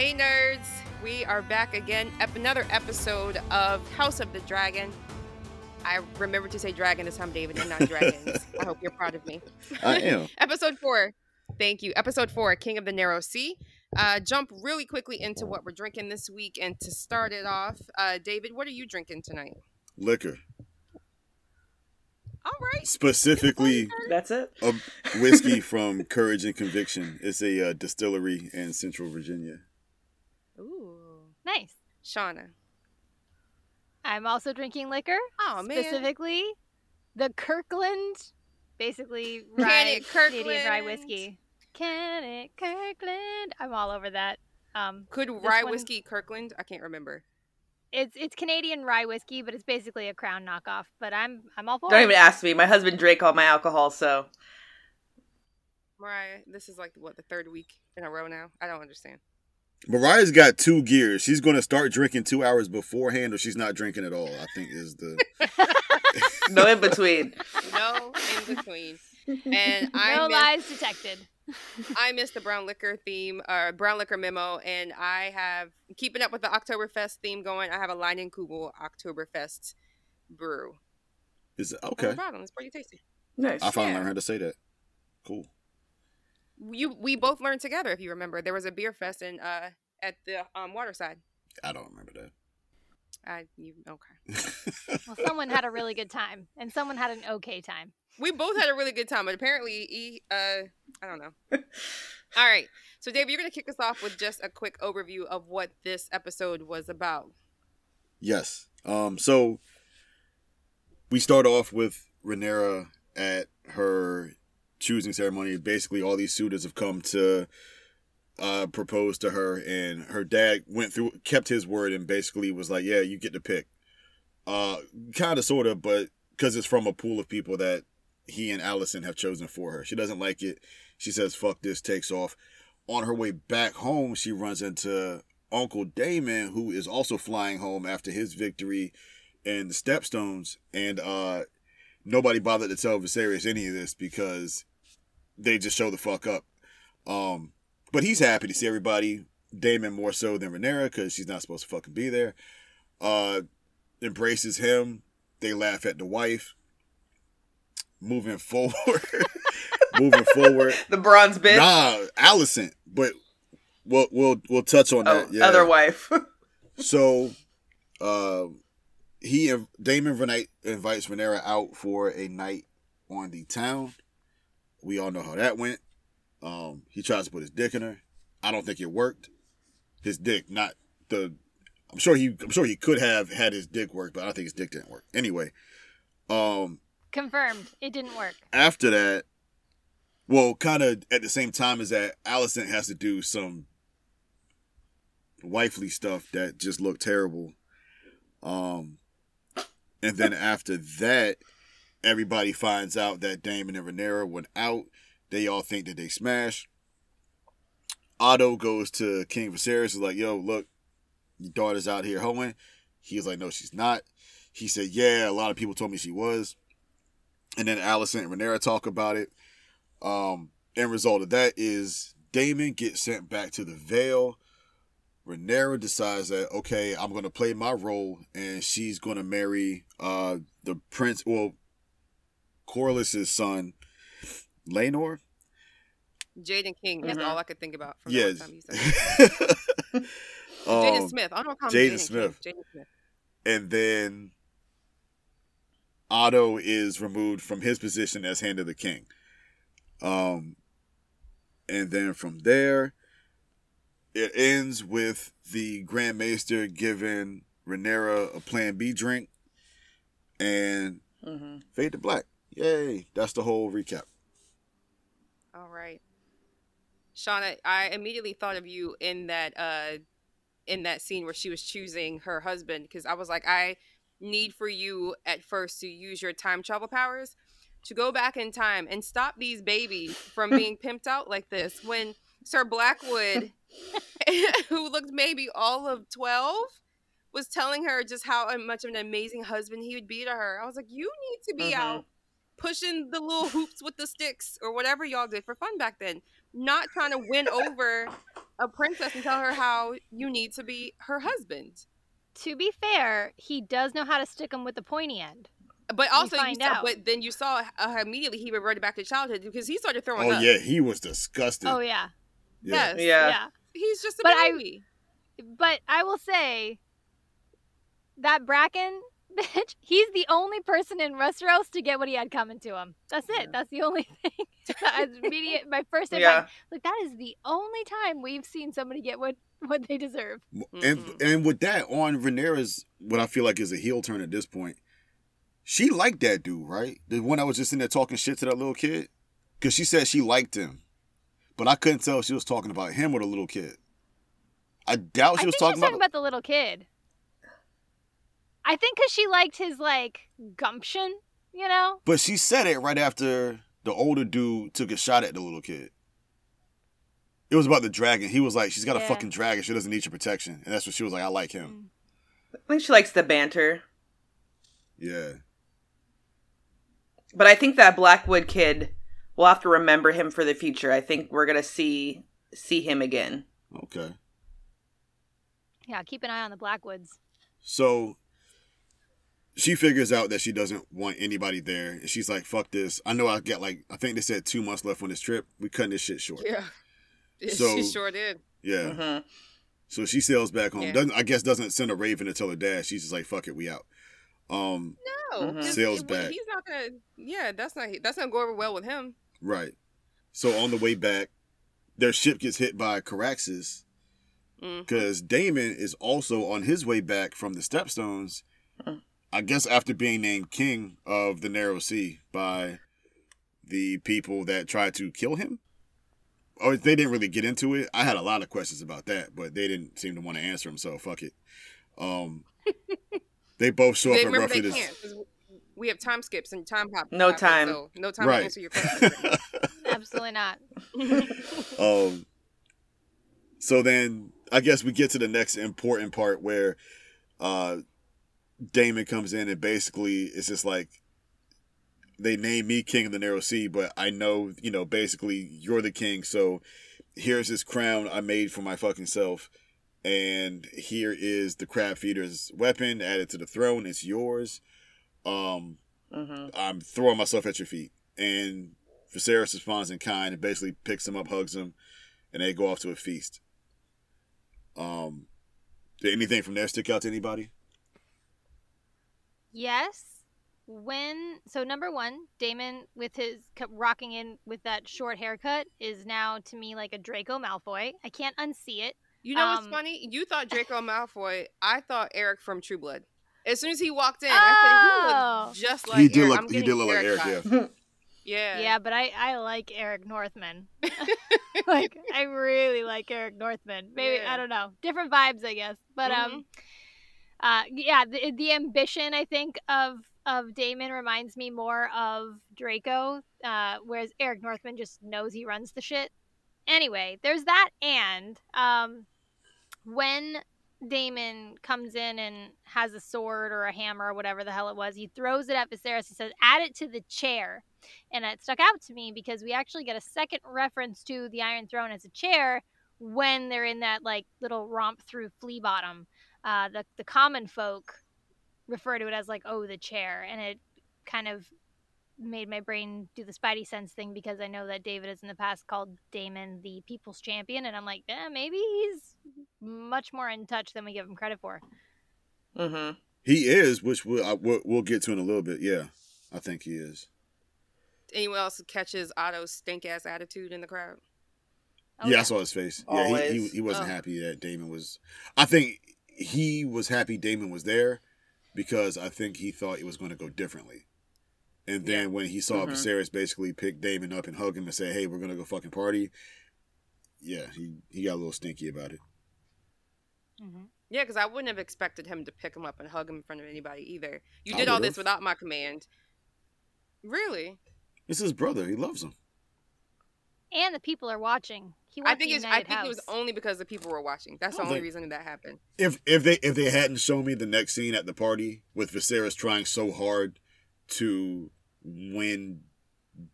Hey nerds, we are back again. Ep- another episode of House of the Dragon. I remember to say dragon this time, David, and not dragons. I hope you're proud of me. I am. Episode four. Thank you. Episode four, King of the Narrow Sea. Uh, jump really quickly into what we're drinking this week, and to start it off, uh, David, what are you drinking tonight? Liquor. All right. Specifically, That's it. a whiskey from Courage and Conviction. It's a uh, distillery in Central Virginia. Ooh, Nice. Shauna. I'm also drinking liquor. Oh man. specifically the Kirkland, basically Can rye, it Canadian rye Kirkland? whiskey. Can it Kirkland? I'm all over that. Um, Could rye one- whiskey Kirkland? I can't remember. it's it's Canadian rye whiskey, but it's basically a Crown knockoff. But I'm I'm all for Don't it. even ask me. My husband drank all my alcohol, so Mariah, this is like what the third week in a row now. I don't understand. Mariah's got two gears. She's going to start drinking two hours beforehand, or she's not drinking at all. I think is the. no in between. No in between. And I no miss, lies detected. I missed the brown liquor theme, uh, brown liquor memo, and I have keeping up with the Oktoberfest theme going. I have a Leinenkugel Oktoberfest brew. Is No okay. problem. It's pretty tasty. Nice. I finally Yeah. learned how to say that. Cool. You we both learned together, if you remember. There was a beer fest in uh at the um Waterside. I don't remember that. I you okay. Well, someone had a really good time, and someone had an okay time. We both had a really good time, but apparently, e, uh, I don't know. All right, so Dave, you're gonna kick us off with just a quick overview of what this episode was about. Yes. Um. So we start off with Rhaenyra at her choosing ceremony. Basically, all these suitors have come to uh, propose to her, and her dad went through, kept his word, and basically was like, "Yeah, you get to pick." Uh, kind of, sort of, but because it's from a pool of people that he and Alicent have chosen for her. She doesn't like it. She says, "Fuck this." Takes off. On her way back home, she runs into Uncle Daemon, who is also flying home after his victory in the Stepstones, and uh, nobody bothered to tell Viserys any of this because they just show the fuck up. Um, but he's happy to see everybody. Daemon more so than Rhaenyra because she's not supposed to fucking be there. Uh, embraces him. They laugh at the wife. Moving forward, moving forward. The bronze bitch. Nah, Alicent. But we'll we'll we'll touch on oh, that. Yeah. other wife. So, uh, he Daemon Renate invites Rhaenyra out for a night on the town. We all know how that went. Um, he tries to put his dick in her. I don't think it worked. His dick, not the. I'm sure he. I'm sure he could have had his dick work, but I think his dick didn't work. Anyway, um, Confirmed, it didn't work. after that, well, kind of at the same time as that, Alicent has to do some wifely stuff that just looked terrible. Um, and then after that, everybody finds out that Daemon and Rhaenyra went out. They all think that they smashed. Otto goes to King Viserys, is like, "Yo, look, your daughter's out here hoeing." He's like, "No, she's not." He said, "Yeah, a lot of people told me she was." and then Alicent and Rhaenyra talk about it. Um, end result of that is Daemon gets sent back to the Vale. Rhaenyra decides that okay, I'm gonna play my role, and she's gonna marry uh the prince, well, Corlys's son, Laenor. Jaden King is Mhm. all I could think about from Yes. the one time you said. Jaden Um, Smith. I don't know how Jaden Jaden Smith. Jaden Smith. and then Otto is removed from his position as hand of the king. Um, and then from there, it ends with the Grand Maester giving Rhaenyra a Plan B drink and hmm fade to black. Yay! That's the whole recap. All right. Shauna, I immediately thought of you in that uh in that scene where she was choosing her husband because I was like, I need for you at first to use your time travel powers to go back in time and stop these babies from being pimped out like this. When Sir Blackwood, who looked maybe all of 12, was telling her just how much of an amazing husband he would be to her. I was like, you need to be Mhm. out pushing the little hoops with the sticks or whatever y'all did for fun back then. Not trying to win over a princess and tell her how you need to be her husband. To be fair, he does know how to stick them with the pointy end. But also, you saw, out. but then you saw uh, immediately he reverted back to childhood because he started throwing Oh up. yeah, he was disgusted. Oh yeah, yeah. Yes. Yeah. yeah. He's just a But I- baby. But I will say that Bracken bitch, he's the only person in Westeros to get what he had coming to him. That's it. Yeah. That's the only thing. Immediate. My first impact. Yeah. Like that is the only time we've seen somebody get what what they deserve. And Mhm. and with that on Rhaenyra's, what I feel like is a heel turn at this point. She liked that dude, right? The one that was just in there talking shit to that little kid, because she said she liked him, but I couldn't tell if she was talking about him or the little kid. I doubt I she was think she was talking talking about. about the little kid. I think because she liked his like gumption, you know. But she said it right after the older dude took a shot at the little kid. It was about the dragon. He was like, "She's got a fucking dragon. She doesn't need your protection," and that's what she was like. I like Mm. him. I think she likes the banter. Yeah. But I think that Blackwood kid, we'll have to remember him for the future. I think we're gonna see see him again. Okay. Yeah, keep an eye on the Blackwoods. So she figures out that she doesn't want anybody there, and she's like, "Fuck this! I know I got like I think they said two months left on this trip. We cutting this shit short." Yeah. So- she sure did. Yeah. hmm So she sails back home. Yeah. Doesn't I guess doesn't send a raven to tell her dad. She's just like, "Fuck it, we out." Um. No, Mhm. 'cause Sails it- back. He's not gonna. Yeah, that's not. That's not go over well with him. Right. So on the way back, their ship gets hit by Caraxes Mm. because Daemon is also on his way back from the Stepstones. I guess after being named king of the Narrow Sea by the people that tried to kill him. Or they didn't really get into it. I had a lot of questions about that, but they didn't seem to want to answer them. So fuck it. Um, they both show up They, at remember, roughly they this. can't. 'cause We have time skips and time hop. No hopping, time. So no time Right. to answer your question. Absolutely not. Um. So then, I guess we get to the next important part where, uh, Daemon comes in and basically it's just like, they name me king of the narrow sea, but I know you know basically you're the king. So here's this crown I made for my fucking self, and here is the crab feeder's weapon added to the throne. It's yours. Um, hmm I'm throwing myself at your feet. And Viserys responds in kind and basically picks him up, hugs him, and they go off to a feast. Um, did anything from there stick out to anybody? Yes. When so number one, Daemon with his c- rocking in with that short haircut is now to me like a Draco Malfoy. I can't unsee it. You know what's Um, funny? You thought Draco Malfoy. I thought Eric from True Blood. As soon as he walked in, I Oh. said he looked just like he did Eric. look. I'm He getting did look like Eric. vibes. Yeah. Yeah. Yeah, but I I like Eric Northman. like I really like Eric Northman. Maybe Yeah. I don't know, different vibes, I guess. But um, uh, yeah, the the ambition I think of of Daemon reminds me more of Draco, uh, whereas Eric Northman just knows he runs the shit. Anyway, there's that, and um, when Daemon comes in and has a sword or a hammer or whatever the hell it was, he throws it at Viserys. He says, "Add it to the chair." and it stuck out to me because we actually get a second reference to the Iron Throne as a chair when they're in that like little romp through Flea Bottom. Uh, the the common folk refer to it as like oh the chair, and it kind of made my brain do the Spidey sense thing because I know that David has in the past called Daemon the People's Champion, and I'm like, eh, maybe he's much more in touch than we give him credit for. hmm He is, which we'll, I, we'll we'll get to in a little bit. Yeah, I think he is. Anyone else catches Otto's stink ass attitude in the crowd? Oh, yeah, I saw his face. Yeah, he, he he wasn't Oh. happy that Daemon was. I think he was happy Daemon was there because I think he thought it was going to go differently. And then when he saw Mhm. Viserys basically pick Daemon up and hug him and say, "Hey, we're going to go fucking party," yeah, he he got a little stinky about it. Mhm. Yeah, because I wouldn't have expected him to pick him up and hug him in front of anybody either. You I did all would've. this without my command. Really? It's his brother. He loves him. And the people are watching. He I think it's. I united think it was only because the people were watching. That's the only think- reason that happened. If if they if they hadn't shown me the next scene at the party with Viserys trying so hard to win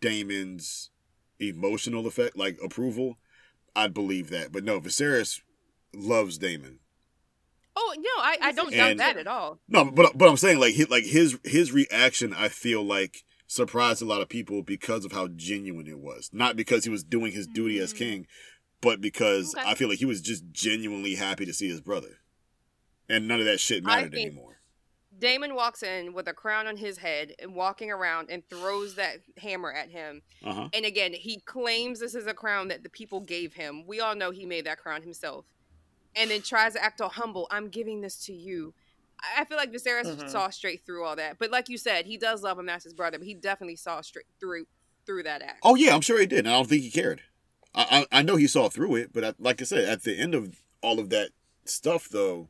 Daemon's emotional effect, like approval, I'd believe that. But no, Viserys loves Daemon. Oh no, I, I don't doubt that at all. No, but but I'm saying like his, like his his reaction, I feel like surprised a lot of people because of how genuine it was. Not because he was doing his duty as Mm. king, but because Okay. I feel like he was just genuinely happy to see his brother, and none of that shit mattered anymore. Daemon walks in with a crown on his head and walking around and throws that hammer at him. Uh huh. And again, he claims this is a crown that the people gave him. We all know he made that crown himself. And then tries to act all humble. I'm giving this to you. I feel like Viserys Mhm. saw straight through all that. But like you said, he does love him as his brother, but he definitely saw straight through through that act. Oh yeah, I'm sure he did. And I don't think he cared. I I, I know he saw through it, but I, like I said, at the end of all of that stuff, though,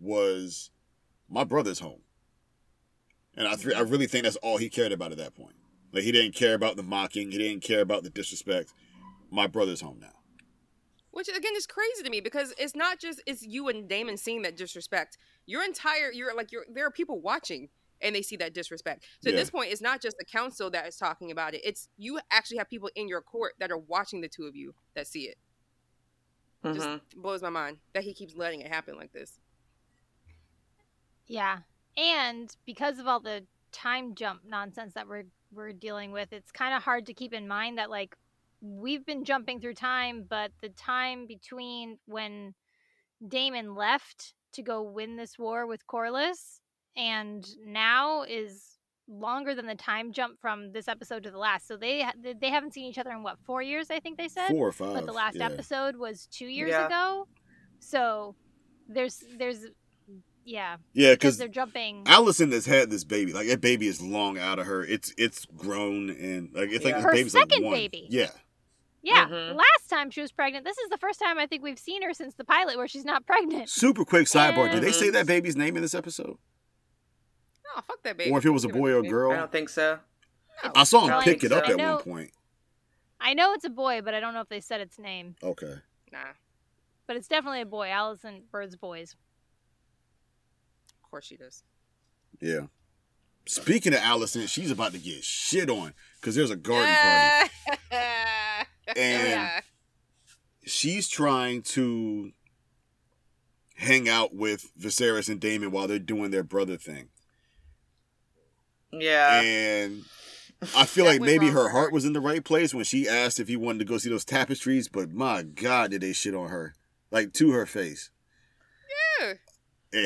was my brother's home, and I th- I really think that's all he cared about at that point. Like he didn't care about the mocking, he didn't care about the disrespect. My brother's home now. Which again is crazy to me because it's not just it's you and Daemon seeing that disrespect. Your entire you're like you're there are people watching and they see that disrespect. So at this point it's not just the council that is talking about it. It's you actually have people in your court that are watching the two of you that see it. Just Mhm. blows my mind that he keeps letting it happen like this. Yeah. And because of all the time jump nonsense that we're we're dealing with, it's kind of hard to keep in mind that like we've been jumping through time, but the time between when Daemon left to go win this war with Corlys and now is longer than the time jump from this episode to the last. So they they haven't seen each other in what 4 years I think they said. Four or five. but the last yeah. episode was 2 years Yeah. ago. So there's there's yeah, Yeah, because because they're jumping Alicent has had this baby. Like that baby is long out of her. It's it's grown and like it's like Yeah. this Her baby's second like one. baby. Yeah. Yeah, Mhm. last time she was pregnant. This is the first time I think we've seen her since the pilot where she's not pregnant. Super quick sidebar. Did they say that baby's name in this episode? Oh fuck that baby. Or if it was a boy or a girl? I don't think so. No. I saw him pick think it up so. at know- one point. I know it's a boy, but I don't know if they said its name. Okay. Nah, But it's definitely a boy. Alicent Bird's boys. of course she does. Yeah. Speaking of Alicent, she's about to get shit on because there's a garden party. Oh, and- yeah. She's trying to hang out with Viserys and Daemon while they're doing their brother thing. Yeah. And I feel like maybe her heart was in the right place when she asked if he wanted to go see those tapestries, but my God, did they shit on her. Like to her face. Yeah. I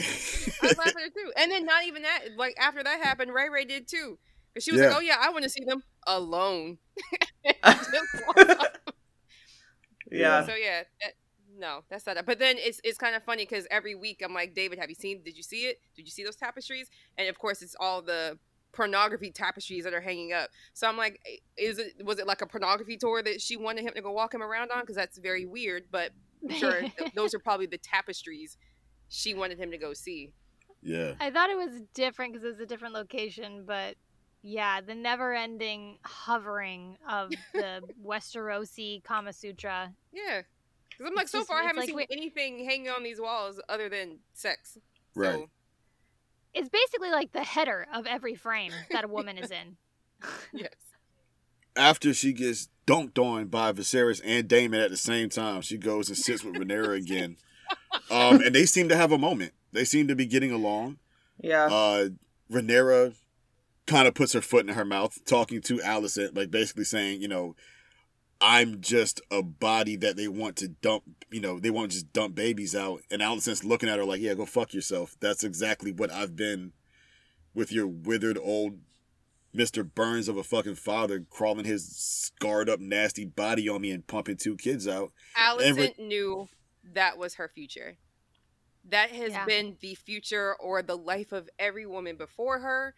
was laughing at it too. And then not even that, like after that happened, Ray Ray did too. Because she was Yeah. like, Oh yeah, I want to see them alone. Just walked off. yeah. so yeah, that, no, that's not. But then it's it's kind of funny because every week I'm like, David, have you seen? Did you see it? Did you see those tapestries? And of course, it's all the pornography tapestries that are hanging up. So I'm like, is it was it like a pornography tour that she wanted him to go walk him around on? Because that's very weird. But I'm sure those are probably the tapestries she wanted him to go see. yeah. I thought it was different because it was a different location, but yeah, the never-ending hovering of the Westerosi Kama Sutra. Yeah. Because I'm like, It's so just- far I haven't like seen we- anything hanging on these walls other than sex. Right. So, It's basically like the header of every frame that a woman is in. yes. After she gets dunked on by Viserys and Daemon at the same time, she goes and sits with Rhaenyra again. Um, and they seem to have a moment. They seem to be getting along. Yeah. uh Rhaenyra kind of puts her foot in her mouth, talking to Alicent, like basically saying, you know, I'm just a body that they want to dump, you know, they want to just dump babies out. And Alicent's looking at her like, yeah, go fuck yourself. That's exactly what I've been with your withered old Mr. Burns of a fucking father crawling his scarred up nasty body on me and pumping two kids out. Alicent knew that was her future. That has Yeah. been the future or the life of every woman before her.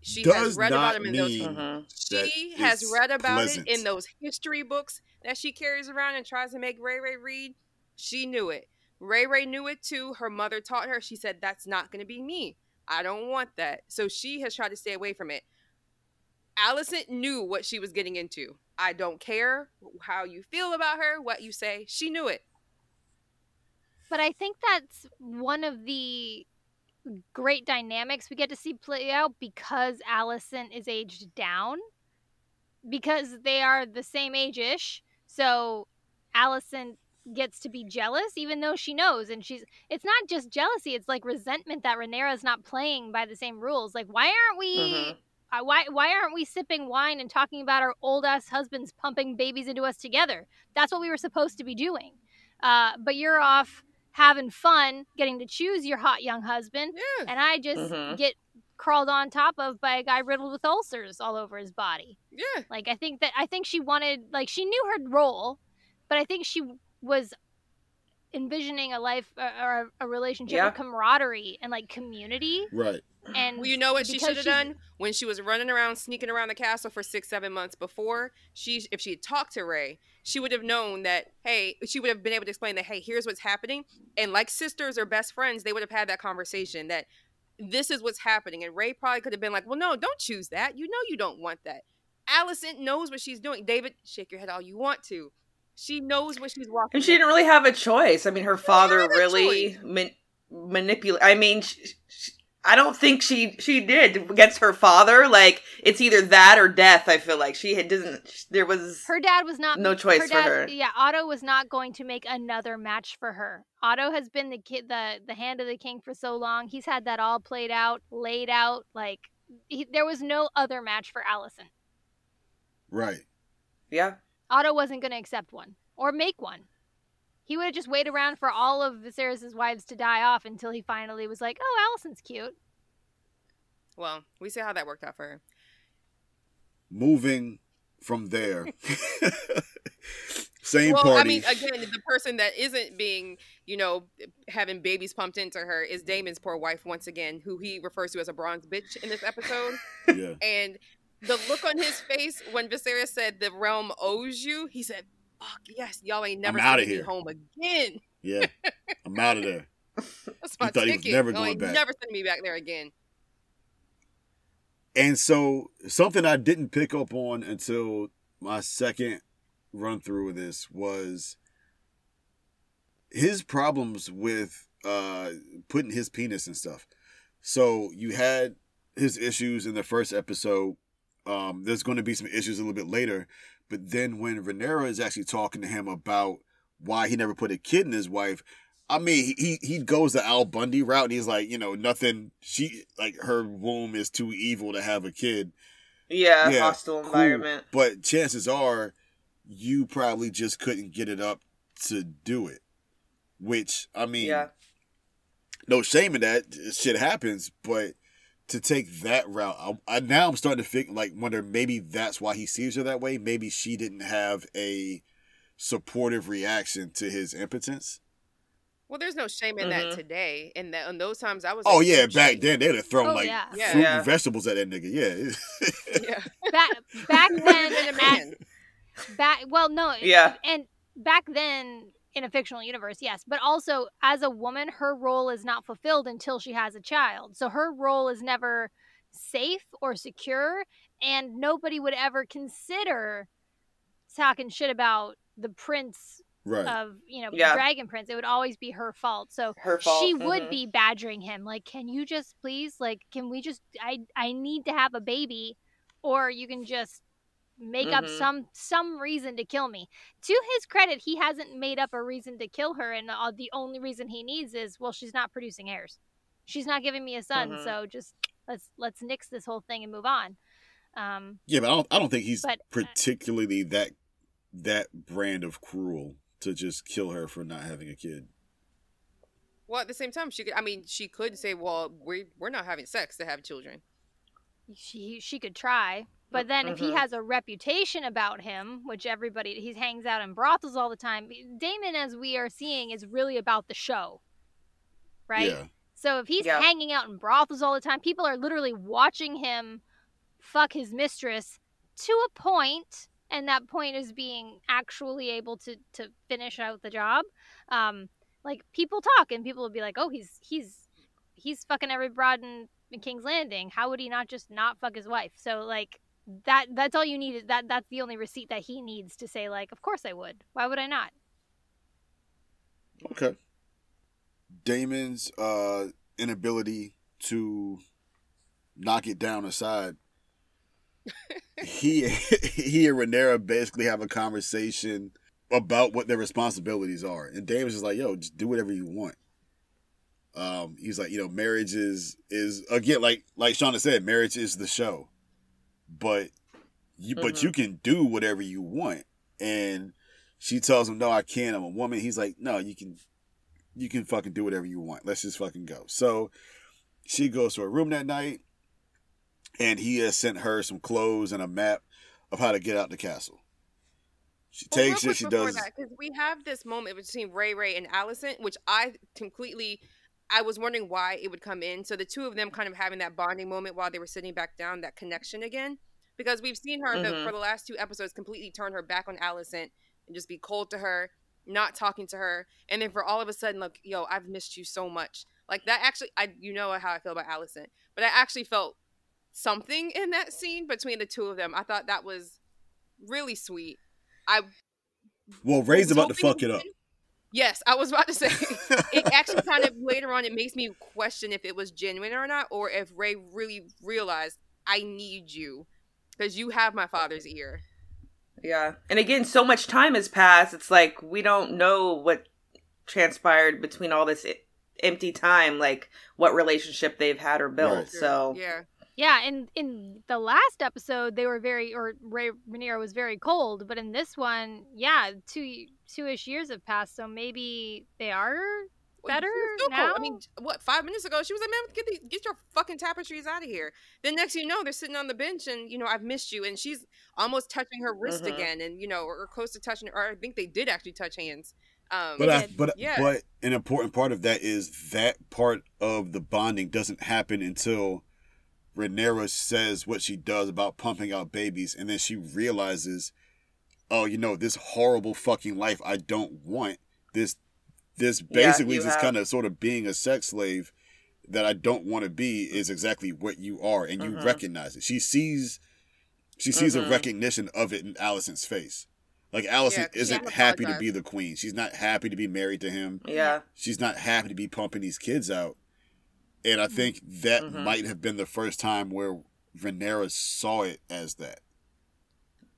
She Does has read not about him in those. mean mm-hmm. that She has read about pleasant. it in those history books that she carries around and tries to make Ray Ray read. She knew it. Ray Ray knew it too. Her mother taught her. She said, "That's not going to be me. I don't want that." So she has tried to stay away from it. Alicent knew what she was getting into. I don't care how you feel about her, what you say. She knew it. But I think that's one of the great dynamics we get to see play out because Alicent is aged down. Because they are the same age ish. So Alicent gets to be jealous even though she knows and she's it's not just jealousy it's like resentment that Rhaenyra's not playing by the same rules like why aren't we Mhm. uh, why why aren't we sipping wine and talking about our old ass husbands pumping babies into us together that's what we were supposed to be doing uh, but you're off having fun getting to choose your hot young husband Yeah. and I just Mhm. get crawled on top of by a guy riddled with ulcers all over his body Yeah. like I think that I think she wanted like she knew her role, but I think she was envisioning a life uh, or a relationship Yeah. of camaraderie and like community Right. And Well, you know what she should have done when she was running around, sneaking around the castle for six, seven months before. She, if she had talked to Ray, she would have known that. Hey, she would have been able to explain that. Hey, here's what's happening, and like sisters or best friends, they would have had that conversation that this is what's happening. And Ray probably could have been like, "Well, no, don't choose that. You know you don't want that." Alicent knows what she's doing. David, shake your head all you want to. She knows what she's walking. And she didn't really have a choice. I mean, her father really choice. man- manipulate. I mean, sh sh I don't think she she did against her father. Like it's either that or death. I feel like she had doesn't. There was her dad was not no choice her for her. Yeah, Otto was not going to make another match for her. Otto has been the kid the the hand of the king for so long. He's had that all played out, laid out like he, there was no other match for Alicent. Right. Yeah, Otto wasn't going to accept one or make one. He would have just waited around for all of Viserys' wives to die off until he finally was like, "Oh, Alicent's cute." Well, we see how that worked out for her. Moving from there. Same well, party. I mean, again, the person that isn't being, you know, having babies pumped into her is Daemon's poor wife once again, who he refers to as a bronze bitch in this episode. yeah. And the look on his face when Viserys said the realm owes you, he said, "Fuck yes, y'all ain't never outta me here." home again." Yeah. I'm out of there. That's my thought he was ticket. never Y'all going back. Never sending me back there again. And so something I didn't pick up on until my second run through of this was his problems with uh putting his penis and stuff. So you had his issues in the first episode. Um there's going to be some issues a little bit later, but then when Rhaenyra is actually talking to him about why he never put a kid in his wife, I mean, he he goes the Al Bundy route, and he's like, you know, nothing. She like her womb is too evil to have a kid. yeah, Yeah, hostile Cool. environment. But chances are, you probably just couldn't get it up to do it. Which I mean, Yeah, no shame in that. Shit happens, but to take that route, I, I now I'm starting to think like wonder maybe that's why he sees her that way. Maybe she didn't have a supportive reaction to his impotence. Well, there's no shame in Mhm. that today. And that in those times, I was. Oh like, yeah, "Shame." back then they'd have thrown Oh, like yeah. Yeah. fruit Yeah. and vegetables at that nigga. Yeah. Yeah. Back back then, would've been a at- man. back well, no, Yeah. and back then in a fictional universe, yes, but also as a woman, her role is not fulfilled until she has a child. So her role is never safe or secure, and nobody would ever consider talking shit about the prince right. of you know Yeah. dragon prince it would always be her fault so her fault. she would mhm. be badgering him like can you just please like can we just i i need to have a baby or you can just make up Mhm. some some reason to kill me to his credit he hasn't made up a reason to kill her and uh, the only reason he needs is well she's not producing heirs she's not giving me a son Mhm. so just let's let's nix this whole thing and move on um Yeah, but I don't. I don't think he's But, uh, particularly that that brand of cruel to just kill her for not having a kid. Well, at the same time, she could. I mean, she could say, "Well, we we're not having sex to have children." she she could try but then if he Mhm. has a reputation about him which everybody he hangs out in brothels all the time daemon as we are seeing is really about the show right Yeah. so if he's Yeah. hanging out in brothels all the time people are literally watching him fuck his mistress to a point and that point is being actually able to to finish out the job um like people talk and people will be like oh he's he's he's fucking every broad in, in king's landing how would he not just not fuck his wife so like that that's all you need that that's the only receipt that he needs to say like of course i would why would i not Okay. Daemon's uh inability to knock it down aside. he he and Rhaenyra basically have a conversation about what their responsibilities are. And Daemon's just like, yo, just do whatever you want. Um, he's like, you know, marriage is is again like like Shauna said, marriage is the show. But you but Mhm. you can do whatever you want. And she tells him, No, I can't, I'm a woman. He's like, No, you can you can fucking do whatever you want. Let's just fucking go. So she goes to her room that night and he has sent her some clothes and a map of how to get out the castle. She Well, takes it, she does because we have this moment between Ray Ray and Alicent, which I completely. I was wondering why it would come in. So the two of them kind of having that bonding moment while they were sitting back down, that connection again, because we've seen her the, Mhm. for the last two episodes completely turn her back on Alicent and just be cold to her, not talking to her, and then for all of a sudden, like, yo, I've missed you so much. Like that actually, I you know how I feel about Alicent, but I actually felt something in that scene between the two of them. I thought that was really sweet. I Well, Ray's about to fuck it up. Yes, I was about to say it actually kind of later on it makes me question if it was genuine or not, or if Ray really realized I need you because you have my father's ear. Yeah. And again, so much time has passed. It's like we don't know what transpired between all this e- empty time, like what relationship they've had or built. Right. So, Yeah, Yeah, in in the last episode they were very or Ray Rhaenyra was very cold, but in this one, yeah, two two ish years have passed, so maybe they are Better she's still cold. I mean, what five minutes ago she was like, "Man, get the, get your fucking tapestries out of here." Then next, you know, they're sitting on the bench, and you know, I've missed you, and she's almost touching her wrist Mhm. again, and you know, or, or close to touching, or I think they did actually touch hands. Um, But I, but Yeah. but an important part of that is that part of the bonding doesn't happen until Rhaenyra says what she does about pumping out babies, and then she realizes, oh, you know, this horrible fucking life I don't want. This this basically you just have- kind of sort of being a sex slave that I don't want to be is exactly what you are, and you Mhm. recognize it. She sees she sees a Mhm. recognition of it in Alicent's face. Like Alicent Yeah, isn't happy to be the queen. She's not happy to be married to him. yeah. She's not happy to be pumping these kids out. And I think that Mhm. might have been the first time where Rhaenyra saw it as that.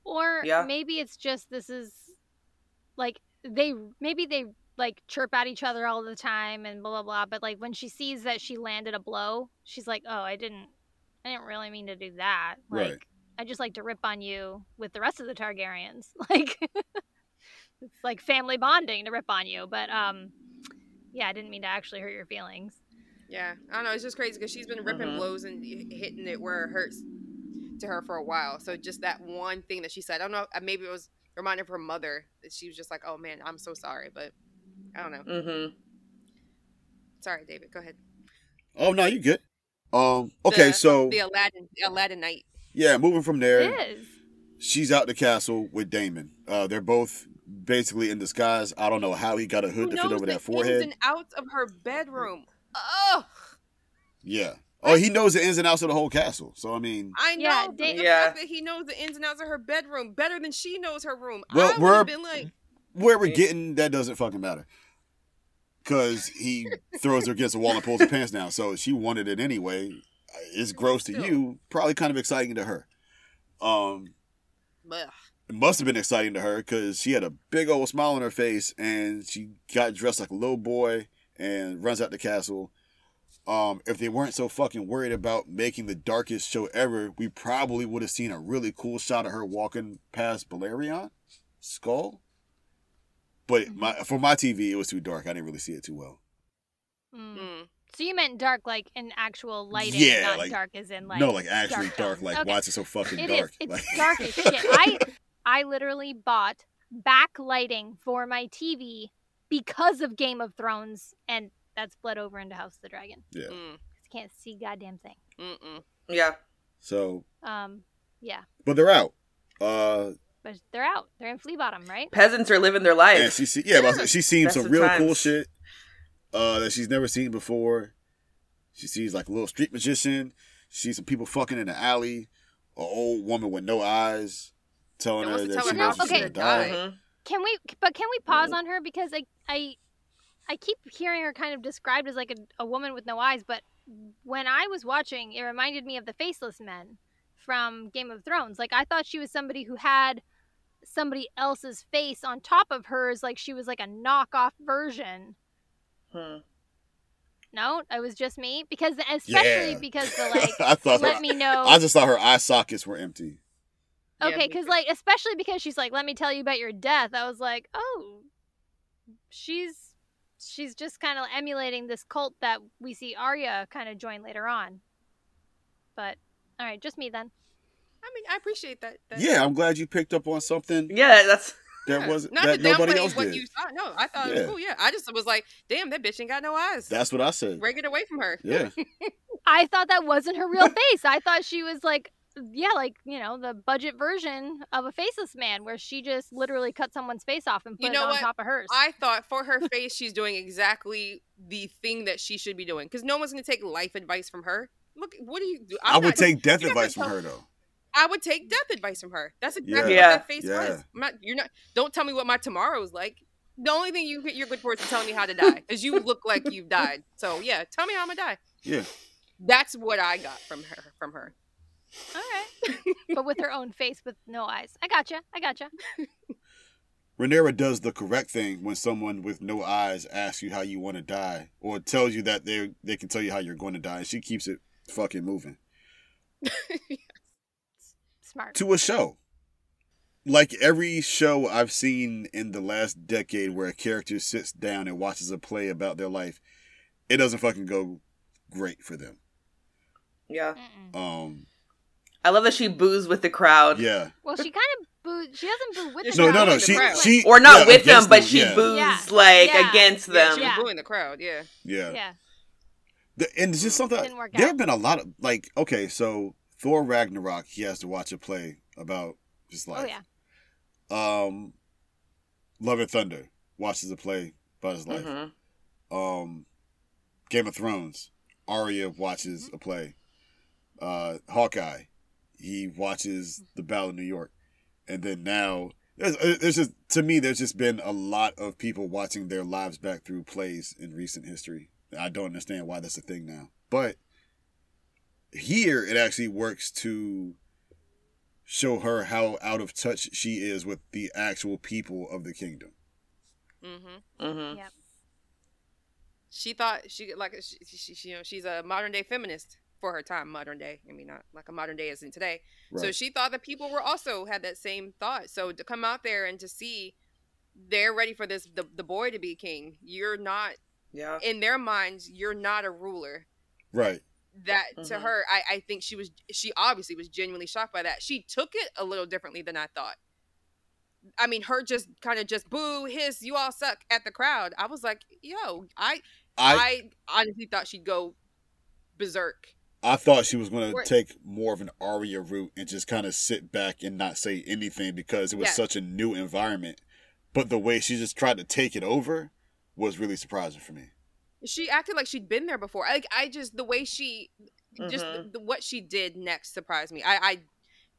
Or Yeah. maybe it's just this is like they maybe they like chirp at each other all the time and blah blah blah. But like when she sees that she landed a blow, she's like, "Oh, I didn't, I didn't really mean to do that. Like, Right. I just like to rip on you with the rest of the Targaryens. Like, it's like family bonding to rip on you. But um, yeah, I didn't mean to actually hurt your feelings. Yeah, I don't know. It's just crazy because she's been ripping Mhm. blows and hitting it where it hurts to her for a while. So just that one thing that she said, I don't know. uh, Maybe it was a reminder of her mother that she was just like, "Oh man, I'm so sorry," but I don't know. Mm-hmm. Sorry, David. Go ahead. Oh no, you good. Um okay, The- so the Aladdin, the Aladdin night. yeah, moving from there. It is. She's out the castle with Daemon. Uh they're both basically in disguise. I don't know how he got a hood Who to fit over that forehead. ins and outs of her bedroom? Oh, Yeah. Oh, he knows the ins and outs of the whole castle. So I mean, I know. Yeah, the Yeah. fact that he knows the ins and outs of her bedroom better than she knows her room. Well, I would we're- been like, where we're getting that doesn't fucking matter. Cause he throws her against the wall and pulls her pants down. So she wanted it anyway. It's gross to Still. you, probably kind of exciting to her. Um, Ugh. it must have been exciting to her because she had a big old smile on her face and she got dressed like a little boy and runs out the castle. Um, if they weren't so fucking worried about making the darkest show ever, we probably would have seen a really cool shot of her walking past Balerion skull. But my for my TV, it was too dark. I didn't really see it too well. Mm. Mm. So you meant dark, like in actual lighting, Yeah, not like- dark as in like no, like actually dark dark. Like Okay. why is it so fucking It dark? is. It's Like- dark as shit. I I literally bought backlighting for my TV because of Game of Thrones, and that's bled over into House of the Dragon. yeah. Mm. 'Cause I can't see goddamn thing. Mm-mm. Yeah. So, Um, yeah, but they're out. Uh, but they're out. They're in Flea Bottom, right? Peasants are living their life. And she see, yeah, but she's seen some of real cool shit uh, that she's never seen before. She sees like a little street magician. She sees some people fucking in the alley. An old woman with no eyes telling her what's that tell she her knows she's she's gonna gonna die. die? Can we? But can we pause on her because I I I keep hearing her kind of described as like a, a woman with no eyes, but when I was watching, it reminded me of the faceless men from Game of Thrones. Like I thought she was somebody who had somebody else's face on top of hers, like she was like a knockoff version. Hmm. No, it was just me because especially Yeah. because the like I thought let her, me know. I just thought her eye sockets were empty. Yeah, okay, because too. like especially because she's like, let me tell you about your death. I was like, oh, she's she's just kind of emulating this cult that we see Arya kind of join later on. But all right, just me then. I mean, I appreciate that. that Yeah, I'm glad you picked up on something Yeah, that's that yeah. was not that nobody else what did. you saw. No, I thought it Yeah. was cool. Yeah, I just was like, damn, that bitch ain't got no eyes. That's what I said. Break it away from her. Yeah. I thought that wasn't her real face. I thought she was like, yeah, like you know, the budget version of a faceless man, where she just literally cut someone's face off and put You know it on what? top of hers. I thought for her face, she's doing exactly the thing that she should be doing because no one's gonna take life advice from her. Look, what do you do? i I'm would not- take death you're not gonna advice from her though. I would take death advice from her. That's exactly Yeah. what that face Yeah. was. I'm not. You're not. Don't tell me what my tomorrow's like. The only thing you you're good for is telling me how to die because you look like you've died. So yeah, tell me how I'm gonna die. Yeah. That's what I got from her. From her. All right, but with her own face with no eyes. I gotcha. I gotcha. Rhaenyra does the correct thing when someone with no eyes asks you how you want to die, or tells you that they they can tell you how you're going to die, and she keeps it fucking moving Smart. to a show. Like every show I've seen in the last decade, where a character sits down and watches a play about their life, it doesn't fucking go great for them. yeah. Mm-mm. Um, I love that she boos with the crowd. yeah, Well, she kind of boos. She doesn't boo with the She's no, not no, crowd. no. the She she Or not yeah, with them, against but she yeah. boos Yeah. like Yeah. against Yeah, them. she Yeah. booing the crowd. Yeah. Yeah. Yeah. The, and it's just something. Didn't There have been a lot of like. Okay, so Thor Ragnarok, he has to watch a play about his life. Oh yeah. Um, Love and Thunder watches a play about his life. Mm-hmm. Um, Game of Thrones, Arya watches a play. Uh, Hawkeye, he watches the Battle of New York, and then now there's, uh, there's just to me there's just been a lot of people watching their lives back through plays in recent history. I don't understand why that's a thing now, but here it actually works to show her how out of touch she is with the actual people of the kingdom. Mm-hmm. Mhm. Yep. She thought she like she, she, she you know she's a modern day feminist for her time. Modern day. I mean, not like a modern day as in today. So she thought that people were also had that same thought. So to come out there and to see they're ready for this the, the boy to be king. You're not Yeah. in their minds. You're not a ruler. right. That to Mhm. her, I, I think she was she obviously was genuinely shocked by that. She took it a little differently than I thought. I mean, her just kind of just boo, hiss, you all suck at the crowd. I was like, yo, I I I honestly thought she'd go berserk. I thought she was going to take more of an Arya route and just kind of sit back and not say anything because it was Yeah. such a new environment. But the way she just tried to take it over was really surprising for me. She acted like she'd been there before. Like I just the way she, just the, Mhm. the, what she did next surprised me. I, I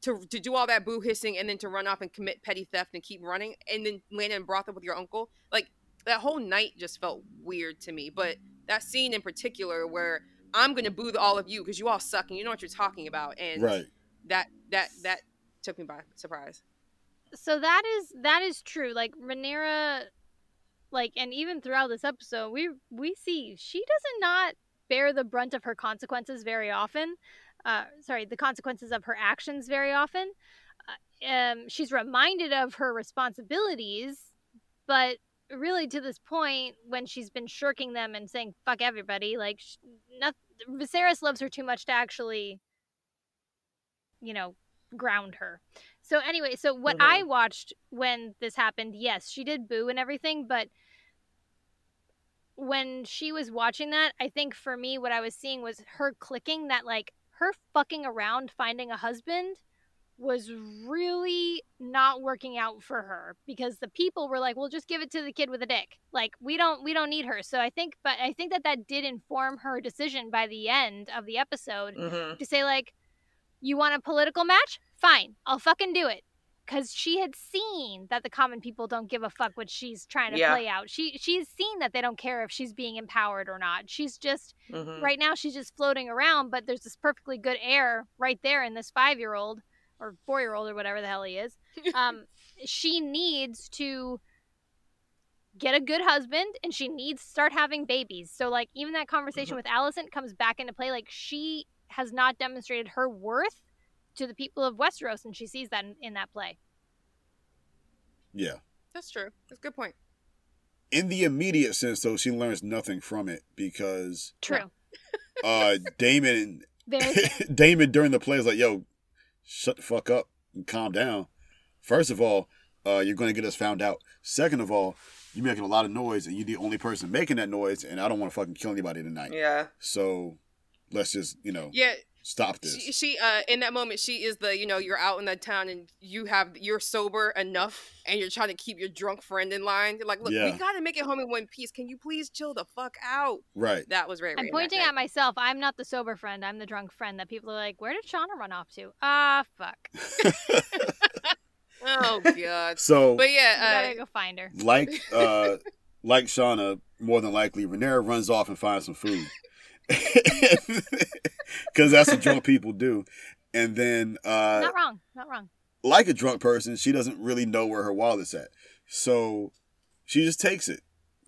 to to do all that boo hissing and then to run off and commit petty theft and keep running and then land in brothel with your uncle. Like that whole night just felt weird to me. But that scene in particular where I'm gonna boo all of you because you all suck and you know what you're talking about and Right. that that that took me by surprise. So that is that is true. Like Rhaenyra, like, and even throughout this episode, we we see she does not bear the brunt of her consequences very often. Uh, sorry, the consequences of her actions very often. Uh, um, she's reminded of her responsibilities, but really to this point, when she's been shirking them and saying "fuck everybody," like, sh- not, Viserys loves her too much to actually, you know, ground her. So anyway, so what Mhm. I watched when this happened, yes, she did boo and everything, but when she was watching that, I think for me what I was seeing was her clicking that like her fucking around finding a husband was really not working out for her because the people were like, "Well, just give it to the kid with a dick. Like, we don't we don't need her." So I think but I think that that did inform her decision by the end of the episode Mhm. to say like you want a political match fine i'll fucking do it because she had seen that the common people don't give a fuck what she's trying to Yeah. play out she she's seen that they don't care if she's being empowered or not she's just Mhm. right now she's just floating around but there's this perfectly good air right there in this five year old or four year old or whatever the hell he is um, she needs to get a good husband and she needs to start having babies. So like even that conversation with Alicent comes back into play. Like she has not demonstrated her worth to the people of Westeros, and she sees that in, in that play. Yeah. That's true. That's a good point. In the immediate sense, though, she learns nothing from it because True. uh Daemon Daemon during the play is like, yo, shut the fuck up and calm down. First of all, uh, you're gonna get us found out. Second of all, you're making a lot of noise and you're the only person making that noise, and I don't want to fucking kill anybody tonight. Yeah. So let's just, you know, Yeah, stop this. she, she uh in that moment she is the you know you're out in the town and you have you're sober enough and you're trying to keep your drunk friend in line. You're like, look, we gotta make it home in one piece. Can you please chill the fuck out? right. That was very. I'm pointing at myself. I'm not the sober friend. I'm the drunk friend that people are like, where did Shauna run off to? Ah, fuck. Oh god. So But I yeah, gotta uh, go find her. like uh like Shauna, more than likely, Rhaenyra runs off and finds some food. Because that's what drunk people do. And then uh Not wrong. Not wrong. like a drunk person, she doesn't really know where her wallet is at. So she just takes it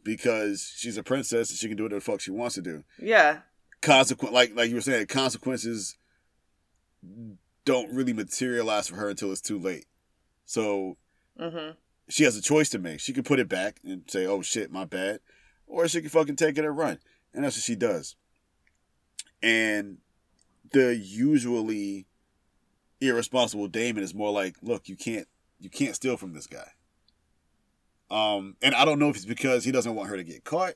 because she's a princess and she can do whatever the fuck she wants to do. Yeah. Consequent like like you were saying, consequences don't really materialize for her until it's too late. So Mm-hmm. she has a choice to make. She could put it back and say, "Oh shit, my bad," or she can fucking take it and run, and that's what she does. And the usually irresponsible Daemon is more like, "Look, you can't, you can't steal from this guy." Um, and I don't know if it's because he doesn't want her to get caught,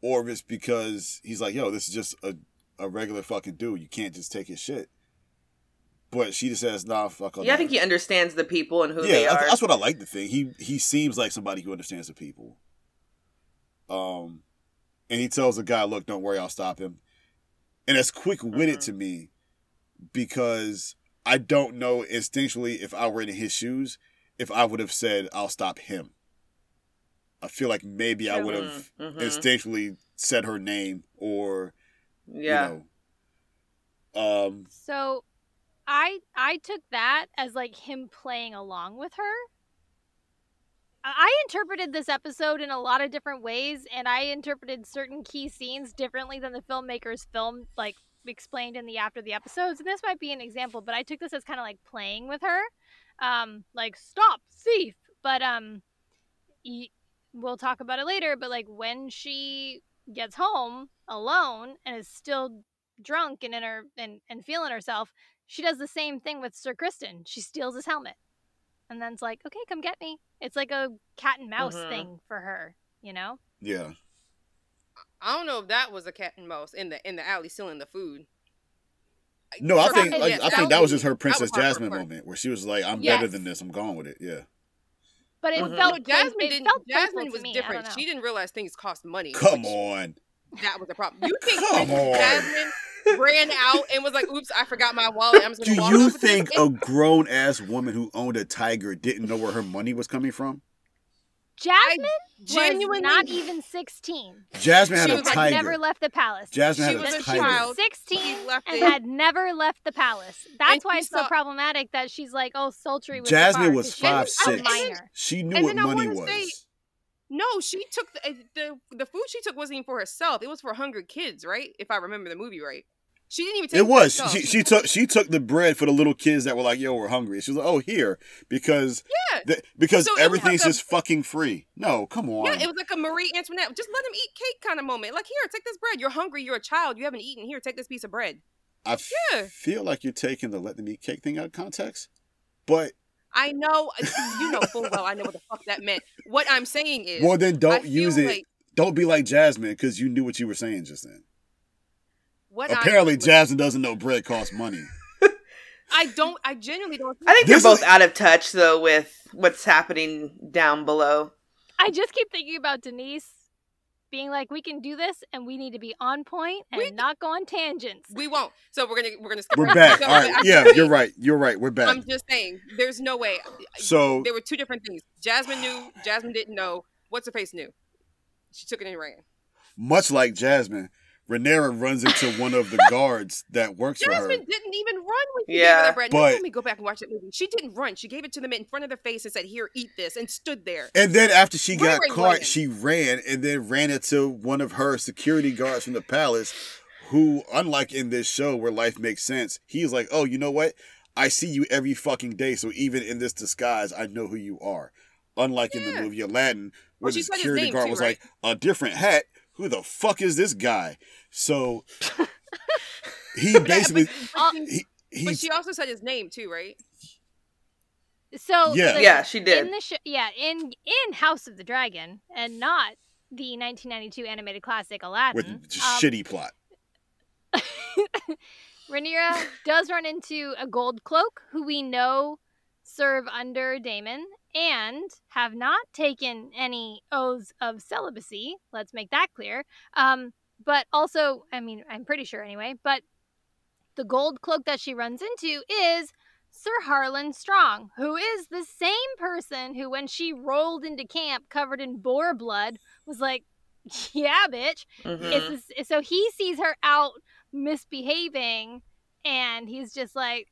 or if it's because he's like, "Yo, this is just a a regular fucking dude. You can't just take his shit." But she just says, "Nah, fuck all Yeah, I think he understands the people and who they yeah, are. that's what I like to think. He he seems like somebody who understands the people. Um, and he tells the guy, "Look, don't worry, I'll stop him." And it's quick witted Mhm. to me because I don't know instinctually if I were in his shoes if I would have said, "I'll stop him." I feel like maybe I would have Mhm. instinctually said her name or Yeah. you know, um, So I I took that as like him playing along with her. I- interpreted this episode in a lot of different ways and I interpreted certain key scenes differently than the filmmakers film like explained in the after the episodes and this might be an example but I took this as kind of like playing with her um like stop thief! But um we'll talk about it later but like when she gets home alone and is still drunk and in her and, and feeling herself she does the same thing with sir Criston. She steals his helmet and then it's like okay come get me it's like a cat and mouse Mhm. thing for her you know yeah. I don't know if that was a cat and mouse in the in the alley stealing the food. No, I For- think yes, I think that was just her Princess her Jasmine part. moment where she was like, "I'm Yes. better than this. I'm going with it." Yeah. but it Mhm. felt No, Jasmine it didn't. felt Jasmine was me. Different. She didn't realize things cost money. Come on. That was the problem. You think Come on. Jasmine ran out and was like, "Oops, I forgot my wallet. I'm just Do gonna walk you off with think a grown ass woman who owned a tiger didn't know where her money was coming from? jasmine genuinely was not even 16 Jasmine had She a was had tiger. never left the palace Jasmine She had was a a tiger. child. 16 She and it. had never left the palace. That's And why she it's so problematic that she's like, oh, sultry with Jasmine the bar, she was five a six. minor. She knew what money was. say- No, she took the, the the food she took wasn't even for herself. It was for hungry kids, right? If I remember the movie right. She didn't even take It was. herself. She, she took she took the bread for the little kids that were like, "Yo, we're hungry." She was like, "Oh, here," because Yeah. th- because So everything's like a- just fucking free. No, come on. Yeah, it was like a Marie Antoinette. Just let them eat cake kind of moment. Like, here, take this bread. You're hungry. You're a child. You haven't eaten. Here, take this piece of bread. I f- Yeah. feel like you're taking the let them eat cake thing out of context, but I know. Uh, you know full well. I know what the fuck that meant. What I'm saying is, well, then don't use it. like Don't be like Jasmine because you knew what you were saying just then. What I- Apparently, Jasmine doesn't know bread costs money. I don't. I genuinely don't. I think This they're is- both out of touch though with what's happening down below. I just keep thinking about Denise being like, we can do this and we need to be on point and We- not go on tangents. we won't. So we're gonna we're gonna. skip We're back. All right. Yeah, you're right. You're right. We're back. I'm just saying. There's no way. So There were two different things. Jasmine knew. Jasmine didn't know. What's her face knew. She took it and ran. much like Jasmine, Rhaenyra runs into one of the guards that works for her. Jasmine didn't even run when she Yeah, gave her that bread. but- But, Let me go back and watch that movie. She didn't run. She gave it to them in front of their face and said, "Here, eat this," and stood there. And then after she got Right, right, caught, right. she ran and then ran into one of her security guards from the palace, who, unlike in this show where life makes sense, he's like, "Oh, you know what? I see you every fucking day, so even in this disguise, I know who you are." Unlike in the movie Aladdin, where Well, the security guard too, was right? like, "A different hat. Who the fuck is this guy?" So he But, basically but, he but she also said his name too, right? So Yeah. the- Yeah, she did. in the show, yeah, in in House of the Dragon, and not the 1992 animated classic Aladdin. with just um, shitty plot. Rhaenyra does run into a gold cloak who we know serve under Daemon and have not taken any oaths of celibacy. Let's make that clear. Um, but also, I mean, I'm pretty sure anyway, but the gold cloak that she runs into is Sir Harlan Strong, who is the same person who, when she rolled into camp covered in boar blood, was like, Yeah, bitch. Mhm. It's so he sees her out misbehaving, and he's just like,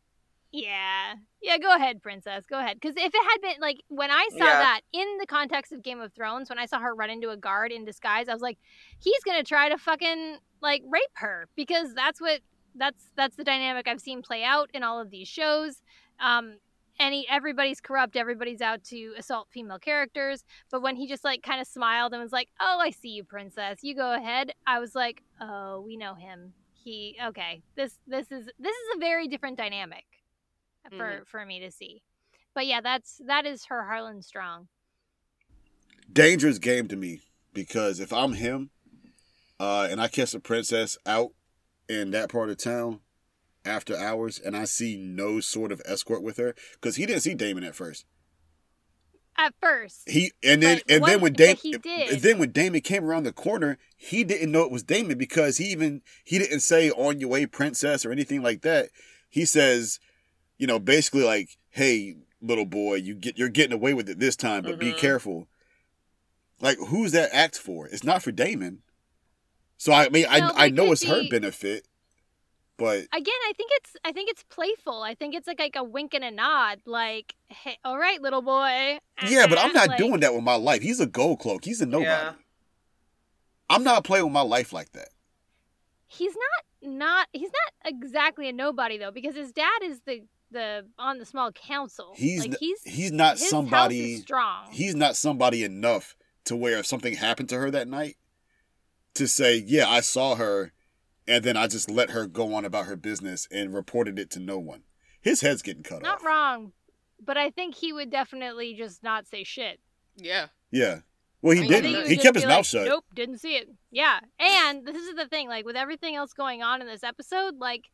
"Yeah, yeah, go ahead, princess, go ahead." Because if it had been like when I saw Yeah. that in the context of Game of Thrones, when I saw her run into a guard in disguise, I was like, "He's gonna try to fucking like rape her," because that's what that's that's the dynamic I've seen play out in all of these shows. Um, any everybody's corrupt, everybody's out to assault female characters. But when he just like kind of smiled and was like, "Oh, I see you, princess. You go ahead." I was like, "Oh, we know him. He okay. This this is this is a very different dynamic for for me to see." But yeah, that's that is her Harlan Strong. dangerous game to me because if I'm him, uh, and I catch a princess out in that part of town after hours, and I see no sort of escort with her, because he didn't see Daemon at first. At first, He and then and then when Daemon he and did. then when Daemon came around the corner, he didn't know it was Daemon because he even he didn't say on your way, princess, or anything like that. He says, you know, basically like, hey, little boy, you get you're getting away with it this time, but be Mhm. careful. Like, who's that act for? It's not for Daemon. So I mean, I No, I but know could it's her benefit, but again, I think it's I think it's playful. I think it's like like a wink and a nod, like, "Hey, all right, little boy." yeah, but I'm not Like, doing that with my life. He's a gold cloak. He's a nobody. Yeah. I'm not playing with my life like that. he's not not he's not exactly a nobody though because his dad is the the on the small council. He's like he's he's not his house somebody is strong. he's not somebody enough to where if something happened to her that night to say yeah i saw her and then i just let her go on about her business and reported it to no one. His head's getting cut not off. Not wrong but i think he would definitely just not say shit. Yeah. yeah. Well he I I didn't. would he kept his like, mouth shut. Nope didn't see it. Yeah and this is the thing like with everything else going on in this episode like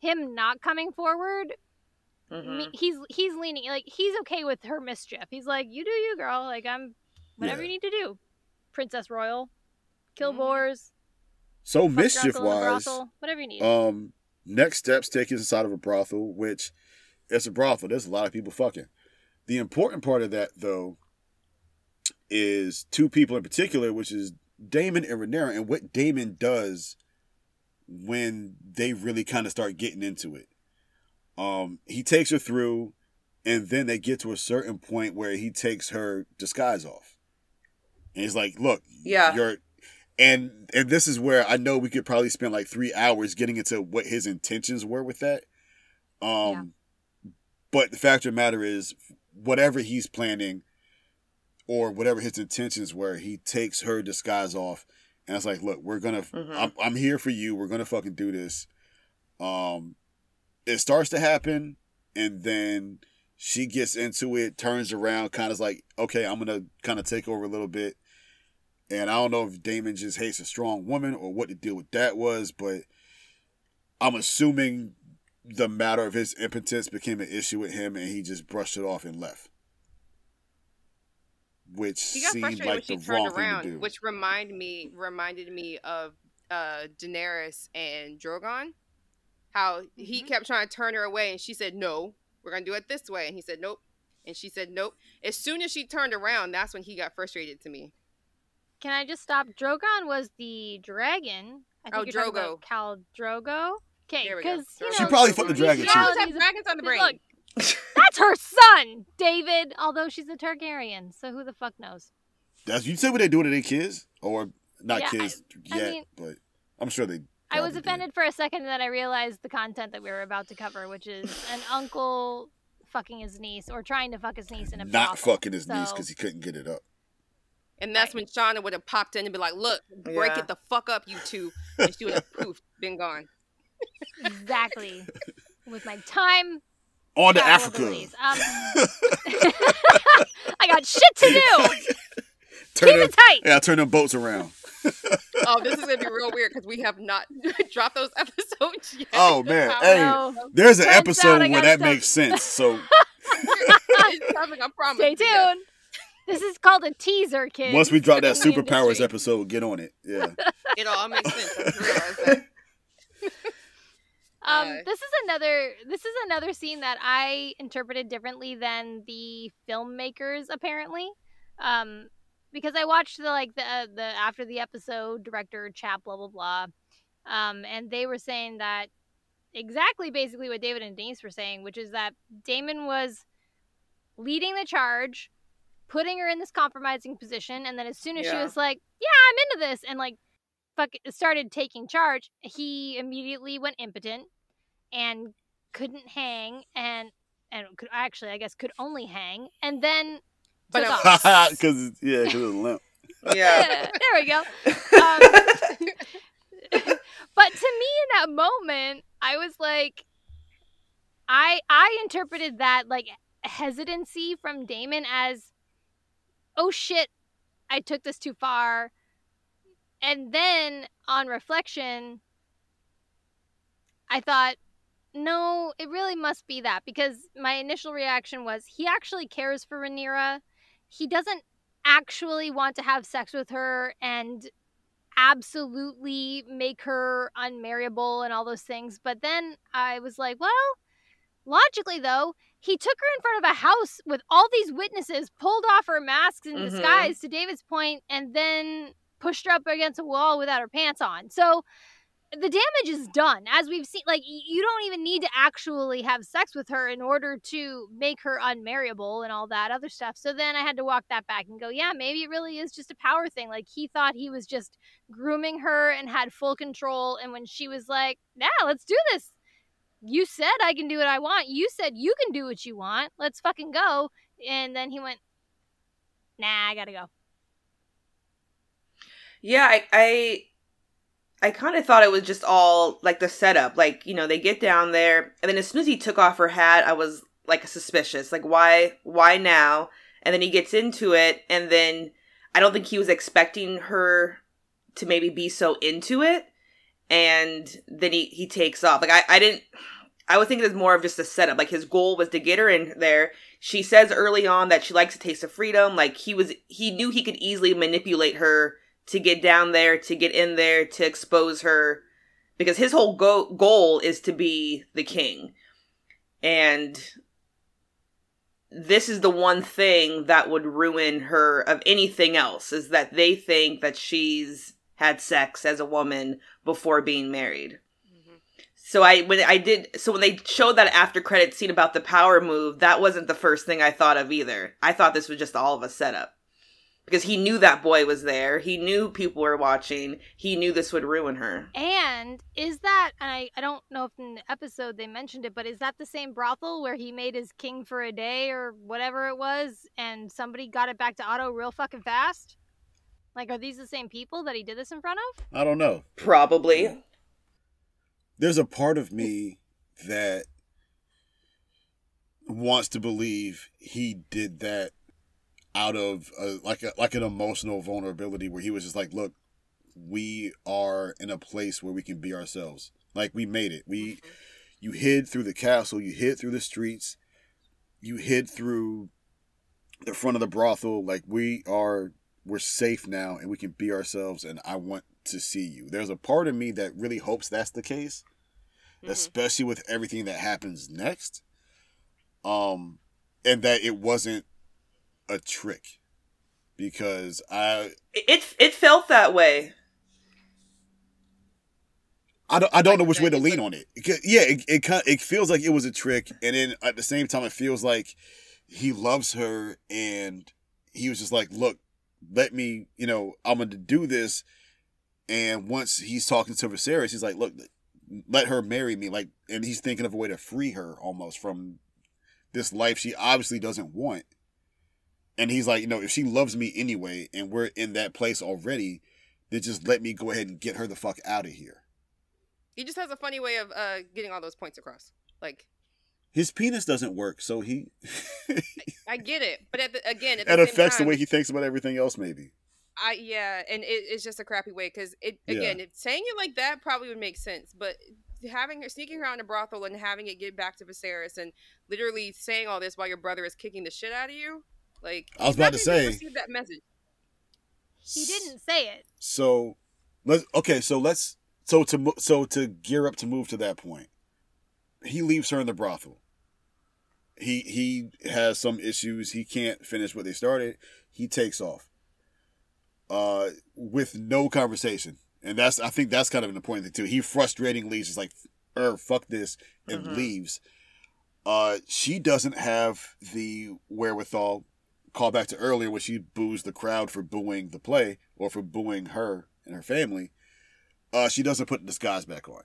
him not coming forward Mhm. me, he's he's leaning like he's okay with her mischief. He's like you do you girl. Like i'm whatever Yeah. you need to do. Princess royal kill Mhm. boars so mischief wise, whatever you need. um next steps take us inside of a brothel which it's a brothel. There's a lot of people fucking. The important part of that though is two people in particular which is daemon and Rhaenyra, and what daemon does when they really kind of start getting into it um he takes her through and then they get to a certain point where he takes her disguise off and he's like look Yeah. you're and and this is where I know we could probably spend like three hours getting into what his intentions were with that. Um, but the fact of the matter is, whatever he's planning, or whatever his intentions were, he takes her disguise off, and it's like, look, we're gonna, Mhm. I'm, I'm here for you. We're gonna fucking do this. Um, it starts to happen, and then she gets into it, turns around, kind of like, okay, I'm gonna kind of take over a little bit. And I don't know if Daemon just hates a strong woman or what the deal with that was, but I'm assuming the matter of his impotence became an issue with him and he just brushed it off and left. Which seemed like the wrong thing to do. which reminded me reminded me of uh Daenerys and Drogon. How he Mhm. kept trying to turn her away and she said, No, we're gonna do it this way. And he said, Nope. And she said, Nope. As soon as she turned around, that's when he got frustrated to me. can I just stop? Drogon was the dragon. I think Oh, you're Drogo. about Khal Drogo. Okay, There we go. because you She probably fucked the dragon, She too. always realities have dragons on the brain. Look, that's her son, David. Although she's a Targaryen, so who the fuck knows? That's you say what they do to their kids, or not Yeah, kids I yet, mean- but I'm sure they. I was offended for a second, and then I realized the content that we were about to cover, which is an uncle fucking his niece or trying to fuck his niece in a Not brothel. fucking his niece because he couldn't get it up. And that's when Shauna would have popped in and be like, "Look, break Yeah. it the fuck up, you two. And she would have poof, been gone. exactly with my time. On to travel Africa. Um, I got shit to do. turn Keep them, it tight. yeah, turn them boats around. Oh, this is gonna be real weird because we have not dropped those episodes yet. Oh, man. Hey. No. There's an Turns episode out where that stuff. makes sense. So It's coming, I promise. Stay tuned. This is called a teaser, kids. once we drop that in the superpowers episode, get on it. Yeah. It all makes sense. I just realized that. Um, Uh, this is another this is another scene that I interpreted differently than the filmmakers apparently. Um, because I watched the like the uh, the after the episode director chat blah blah blah. Um, and they were saying that exactly basically what David and Denise were saying, which is that Daemon was leading the charge, putting her in this compromising position, and then as soon as she was like, "Yeah, I'm into this," and like fuck started taking charge, he immediately went impotent and couldn't hang and and could actually I guess could only hang and then But, took. Because yeah, because it's limp. Yeah. there we go. Um, but to me in that moment, I was like I I interpreted that like hesitancy from Daemon as oh shit, I took this too far. And then on reflection, I thought, no, it really must be that because my initial reaction was he actually cares for Rhaenyra. He doesn't actually want to have sex with her and absolutely make her unmarriable and all those things. But then I was like, well, logically though, he took her in front of a house with all these witnesses, pulled off her masks in Mhm. disguise to David's point, and then pushed her up against a wall without her pants on. So the damage is done as we've seen like you don't even need to actually have sex with her in order to make her unmarriable and all that other stuff. So then i had to walk that back and go yeah maybe it really is just a power thing. Like he thought he was just grooming her and had full control and when she was like yeah let's do this. You said i can do what i want. You said you can do what you want. Let's fucking go. And then he went nah i gotta go. Yeah, I I, I kind of thought it was just all like the setup. Like, you know, they get down there and then as soon as he took off her hat, I was like suspicious. Like why why now? And then he gets into it and then I don't think he was expecting her to maybe be so into it and then he he takes off. Like I I didn't I was thinking it was more of just a setup. Like his goal was to get her in there. She says early on that she likes a taste of freedom. Like he was he knew he could easily manipulate her to get down there, to get in there, to expose her, because his whole go- goal is to be the king. And this is the one thing that would ruin her of anything else is that they think that she's had sex as a woman before being married. Mm-hmm. So I when I did so when they showed that after credit scene about the power move, that wasn't the first thing I thought of either. I thought this was just all of a setup because he knew that boy was there. He knew people were watching. He knew this would ruin her. And is that, and I, I don't know if in the episode they mentioned it, but is that the same brothel where he made his king for a day or whatever it was and somebody got it back to Otto real fucking fast? Like, are these the same people that he did this in front of? I don't know. Probably. There's a part of me that wants to believe he did that out of a, like a, like an emotional vulnerability where he was just like, look, we are in a place where we can be ourselves. Like we made it. We you hid through the castle, you hid through the streets, you hid through the front of the brothel. Like we are we're safe now and we can be ourselves and I want to see you. There's a part of me that really hopes that's the case, Mhm. especially with everything that happens next. Um and that it wasn't a trick. because I It it, felt that way. I don't I don't know which way to lean on it. It Yeah, it it kind it feels like it was a trick, and then at the same time, it feels like he loves her, and he was just like, "Look, let me, you know, I'm gonna do this." And once he's talking to Viserys, he's like, "Look, let her marry me," like, and he's thinking of a way to free her almost from this life she obviously doesn't want. And he's like, you know, if she loves me anyway, and we're in that place already, then just let me go ahead and get her the fuck out of here. He just has a funny way of uh, getting all those points across. Like His penis doesn't work, so he I get it, but at the, again, at the that affects time, the way he thinks about everything else. Maybe I yeah, and it, it's just a crappy way because it again, if saying it like that probably would make sense, but having her sneaking her out in a brothel and having it get back to Viserys and literally saying all this while your brother is kicking the shit out of you, like I was about to say- receive that message. He didn't say it. so. Let's okay. So let's so to mo- so to gear up to move to that point. He leaves her in the brothel. He he has some issues. He can't finish what they started. He takes off. Uh, with no conversation, and that's I think that's kind of an important thing too. He frustratingly is just like, "Er, fuck this," and Mhm. leaves. Uh, she doesn't have the wherewithal. Call back to earlier when she boos the crowd for booing the play or for booing her and her family. Uh, she doesn't put the disguise back on,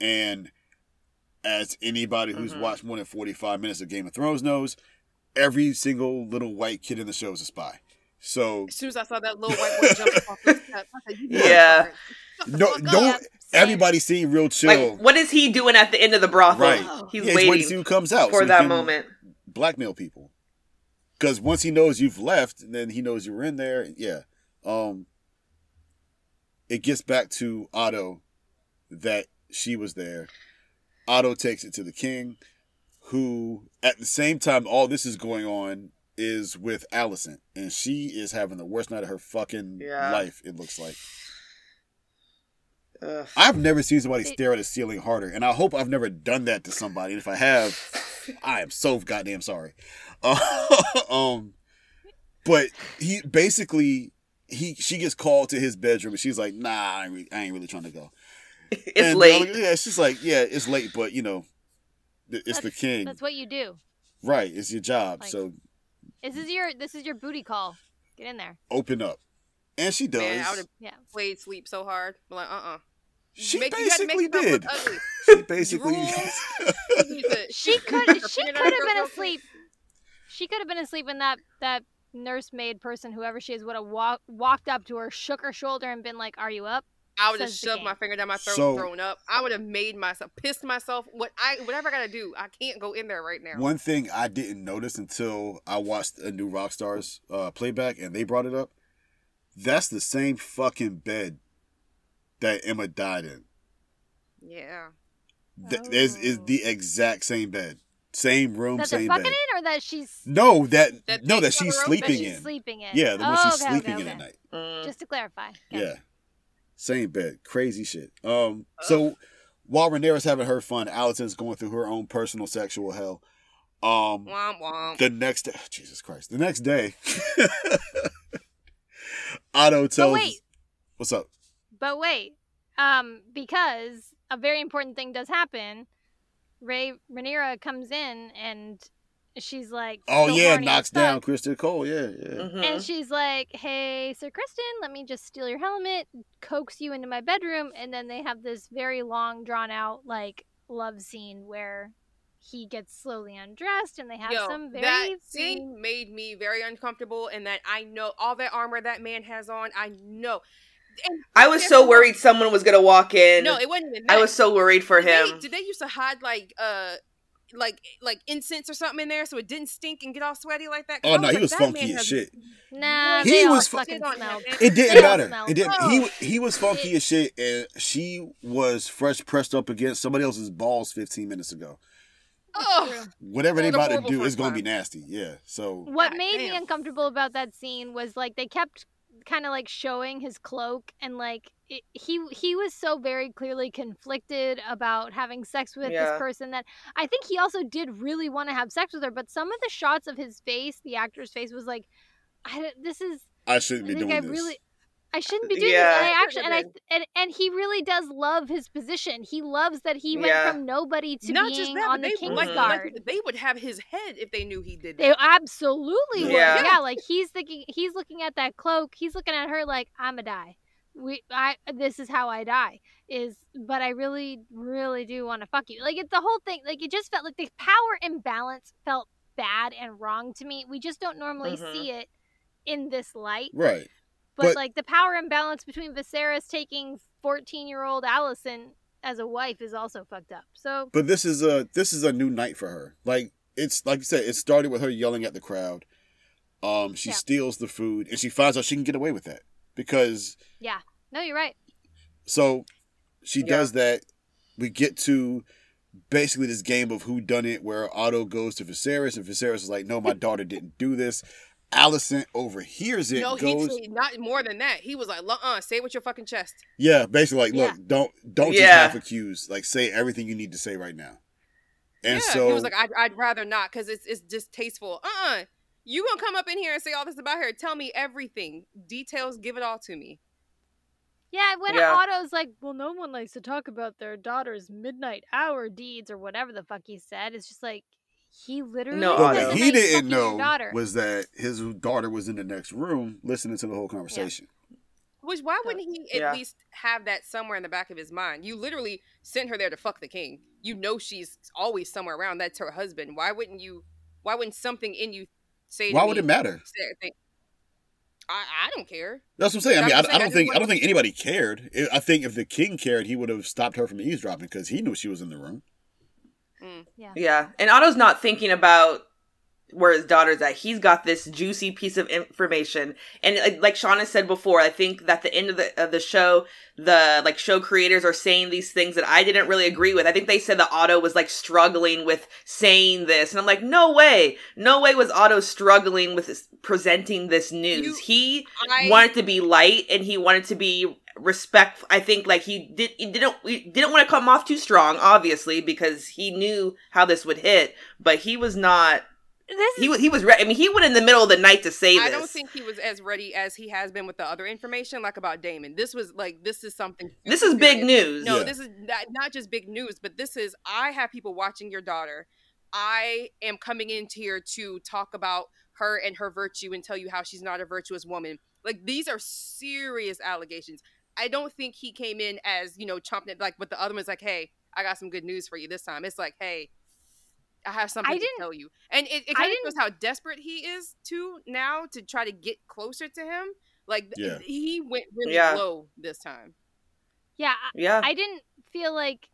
and as anybody who's Mhm. watched more than forty five minutes of Game of Thrones knows, every single little white kid in the show is a spy. So As soon as I saw that little white boy jump off the step, I said, Yeah. motherfucker, shut no, fuck up." no, everybody seemed real chill. Like, what is he doing at the end of the brothel? Right. He's Yeah, waiting to see who comes out for so that moment. Blackmail people, because once he knows you've left, then he knows you were in there. Yeah, um, it gets back to Otto that she was there. Otto takes it to the king, who at the same time all this is going on is with Alicent, and she is having the worst night of her fucking Yeah. life. It looks like. Ugh. I've never seen somebody stare at a ceiling harder, and I hope I've never done that to somebody. And if I have, I am so goddamn sorry. Um, but he basically he she gets called to his bedroom, and she's like, "Nah, I ain't, re- I ain't really trying to go." it's And, uh, late. yeah, it's just like, yeah, it's late, but you know, th- it's the king, That's what you do. right? It's your job, Like- so This is your this is your booty call. Get in there. open up, and she does. Man, I would have Yeah. played sleep so hard. I'm like, uh, uh she Make- you had to make basically yourself did. She basically. You need to- She could she could have been asleep. She could have been asleep and that that nursemaid person, whoever she is, would have walk, walked up to her, shook her shoulder, and been like, "Are you up?" I would have Says shoved my finger down my throat, So- thrown up. I would have made myself, pissed myself. What I, whatever I gotta do, I can't go in there right now. One thing I didn't notice until I watched a new Rockstars uh, playback and they brought it up. That's the same fucking bed that Aemma died in. Yeah, Th- is is Oh. the exact same bed, same room, That they're same fucking bed. in, or that she's No, that, That no, that she's cover that sleeping she's in. sleeping in. Yeah, the one oh, she's okay, sleeping okay, in at night. Mm. Just to clarify. Okay. Yeah, same bed. Crazy shit. Um, so while Rhaenyra's having her fun, Alicent's going through her own personal sexual hell. Um, womp womp. the next day, Jesus Christ, the next day, Otto But tells, wait, "What's up?" but wait, um, because a very important thing does happen. Ray Rhaenyra comes in and she's like, Oh so yeah, knocks down Criston Cole. Yeah, yeah. Mhm. And she's like, "Hey, Sir Criston, let me just steal your helmet, coax you into my bedroom." And then they have this very long, drawn out like love scene where he gets slowly undressed, and they have Yo, some very that scene made me very uncomfortable, and that I know all that armor that man has on. I know. And I was so worried someone was gonna walk in. No, it wasn't even. I was so worried for Did they- him. Did they used to hide like uh like like incense or something in there so it didn't stink and get all sweaty like that? Oh no, was he was funky man as shit. Nah, He was fucking smelled. It didn't They matter. It didn't. Oh. He he was funky as shit, and she was fresh pressed up against somebody else's balls 15 minutes ago. Oh, Whatever they What about to do is gonna be nasty. Yeah. So What God made me uncomfortable about that scene was like they kept kind of like showing his cloak and like it, he he was so very clearly conflicted about having sex with Yeah. this person that I think he also did really want to have sex with her but some of the shots of his face the actor's face was like I don't- this is I shouldn't be I think doing I this. really I shouldn't be doing Yeah. this. And I actually and I and, and he really does love his position. He loves that he Yeah. went from nobody to Not being just that, on the they would King's like, Guard. like they would have his head if they knew he did that. They that. absolutely would. Yeah. Yeah. like he's thinking he's looking at that cloak, he's looking at her like, I'ma die. We I this is how I die. Is but I really, really do want to fuck you. Like it's the whole thing like it just felt like the power imbalance felt bad and wrong to me. We just don't normally Mhm. see it in this light. Right. But, But- like the power imbalance between Viserys taking fourteen year old Alicent as a wife is also fucked up. So But this is a this is a new night for her. Like it's like you said, it started with her yelling at the crowd. Um, she Yeah. steals the food and she finds out she can get away with that because yeah, no, you're right. so she Yeah. does that. We get to basically this game of who done it where Otto goes to Viserys and Viserys is like, no, my daughter didn't do this. Alicent overhears it. no, goes, he not more than that. He was like, "Uh, say it with your fucking chest." yeah, basically like, Yeah. look, don't don't just Yeah. half accuse. Like, say everything you need to say right now. And yeah, so he was like, "I'd, I'd rather not because it's it's distasteful." Uh, uh you gonna come up in here and say all this about her? Tell me everything, details. Give it all to me. Yeah, when Yeah. Otto's like, well, no one likes to talk about their daughter's midnight hour deeds or whatever the fuck he said. It's just like he literally. No, But what he didn't know daughter. was that his daughter was in the next room listening to the whole conversation. Which why wouldn't he at Yeah. least have that somewhere in the back of his mind? You literally sent her there to fuck the king. You know she's always somewhere around. That's her husband. Why wouldn't you? Why wouldn't something in you say? to Why would me, it matter? I I don't care. That's what I'm saying. I mean, I, what I'm I saying. I don't just think I don't think anybody cared. I- I think if the king cared, he would have stopped her from eavesdropping because he knew she was in the room. Mm. Yeah. Yeah. And Otto's not thinking about where his daughter's at. He's got this juicy piece of information. And like, like Shauna said before, I think that the end of the of the show, the like show creators are saying these things that I didn't really agree with. I think they said that Otto was like struggling with saying this. And I'm like, no way. No way was Otto struggling with this, presenting this news. You- he I wanted to be light and he wanted to be respect i think like he did he didn't he didn't want to come off too strong obviously because he knew how this would hit but he was not This he is, was he was re- i mean he went in the middle of the night to say this I don't think he was as ready as he has been with the other information, like about Daemon. This was like this is something. this is big news No, Yeah. this is not, not just big news, but this is I have people watching your daughter. I am coming into here to talk about her and her virtue and tell you how she's not a virtuous woman. Like these are serious allegations. I don't think he came in as you know chomping it like, but the other one's like, "Hey, I got some good news for you this time." It's like, "Hey, I have something to didn't- tell you," and it, it kind of didn't- shows how desperate he is too now to try to get closer to him. Like Yeah. he went really Yeah. low this time. yeah, I- yeah I didn't feel like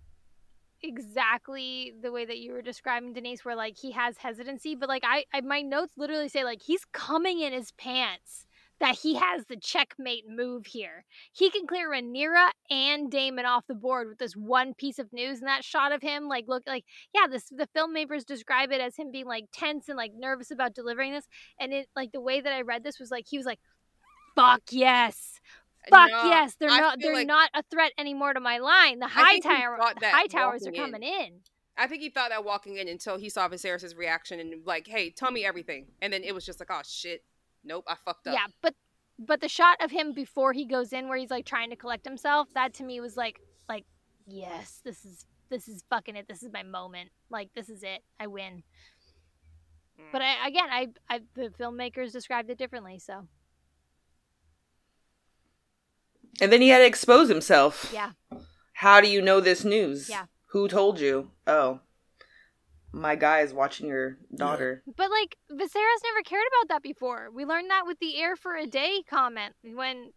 exactly the way that you were describing Denise, where like he has hesitancy, but like I, I my notes literally say like he's coming in his pants. That he has the checkmate move here. He can clear Rhaenyra and Daemon off the board with this one piece of news and that shot of him. Like, look, like, yeah, this the filmmakers describe it as him being like tense and like nervous about delivering this. And it like the way that I read this was like he was like, "Fuck yes, uh, fuck No, yes, they're I not they're like- not a threat anymore to my line. The Hightower that Hightowers are walking in. coming in. I think he thought that walking in until he saw Viserys' reaction and like, "Hey, tell me everything," and then it was just like, "Oh shit, nope, I fucked up." Yeah, but but the shot of him before he goes in where he's like trying to collect himself, that to me was like like yes, this is this is fucking it. This is my moment. Like this is it. I win. Mm. But I again, I, I the filmmakers described it differently, so and then he had to expose himself yeah. how do you know this news Yeah. who told you oh my guy is watching your daughter But like Viserys never cared about that before. We learned that with the heir for a day comment when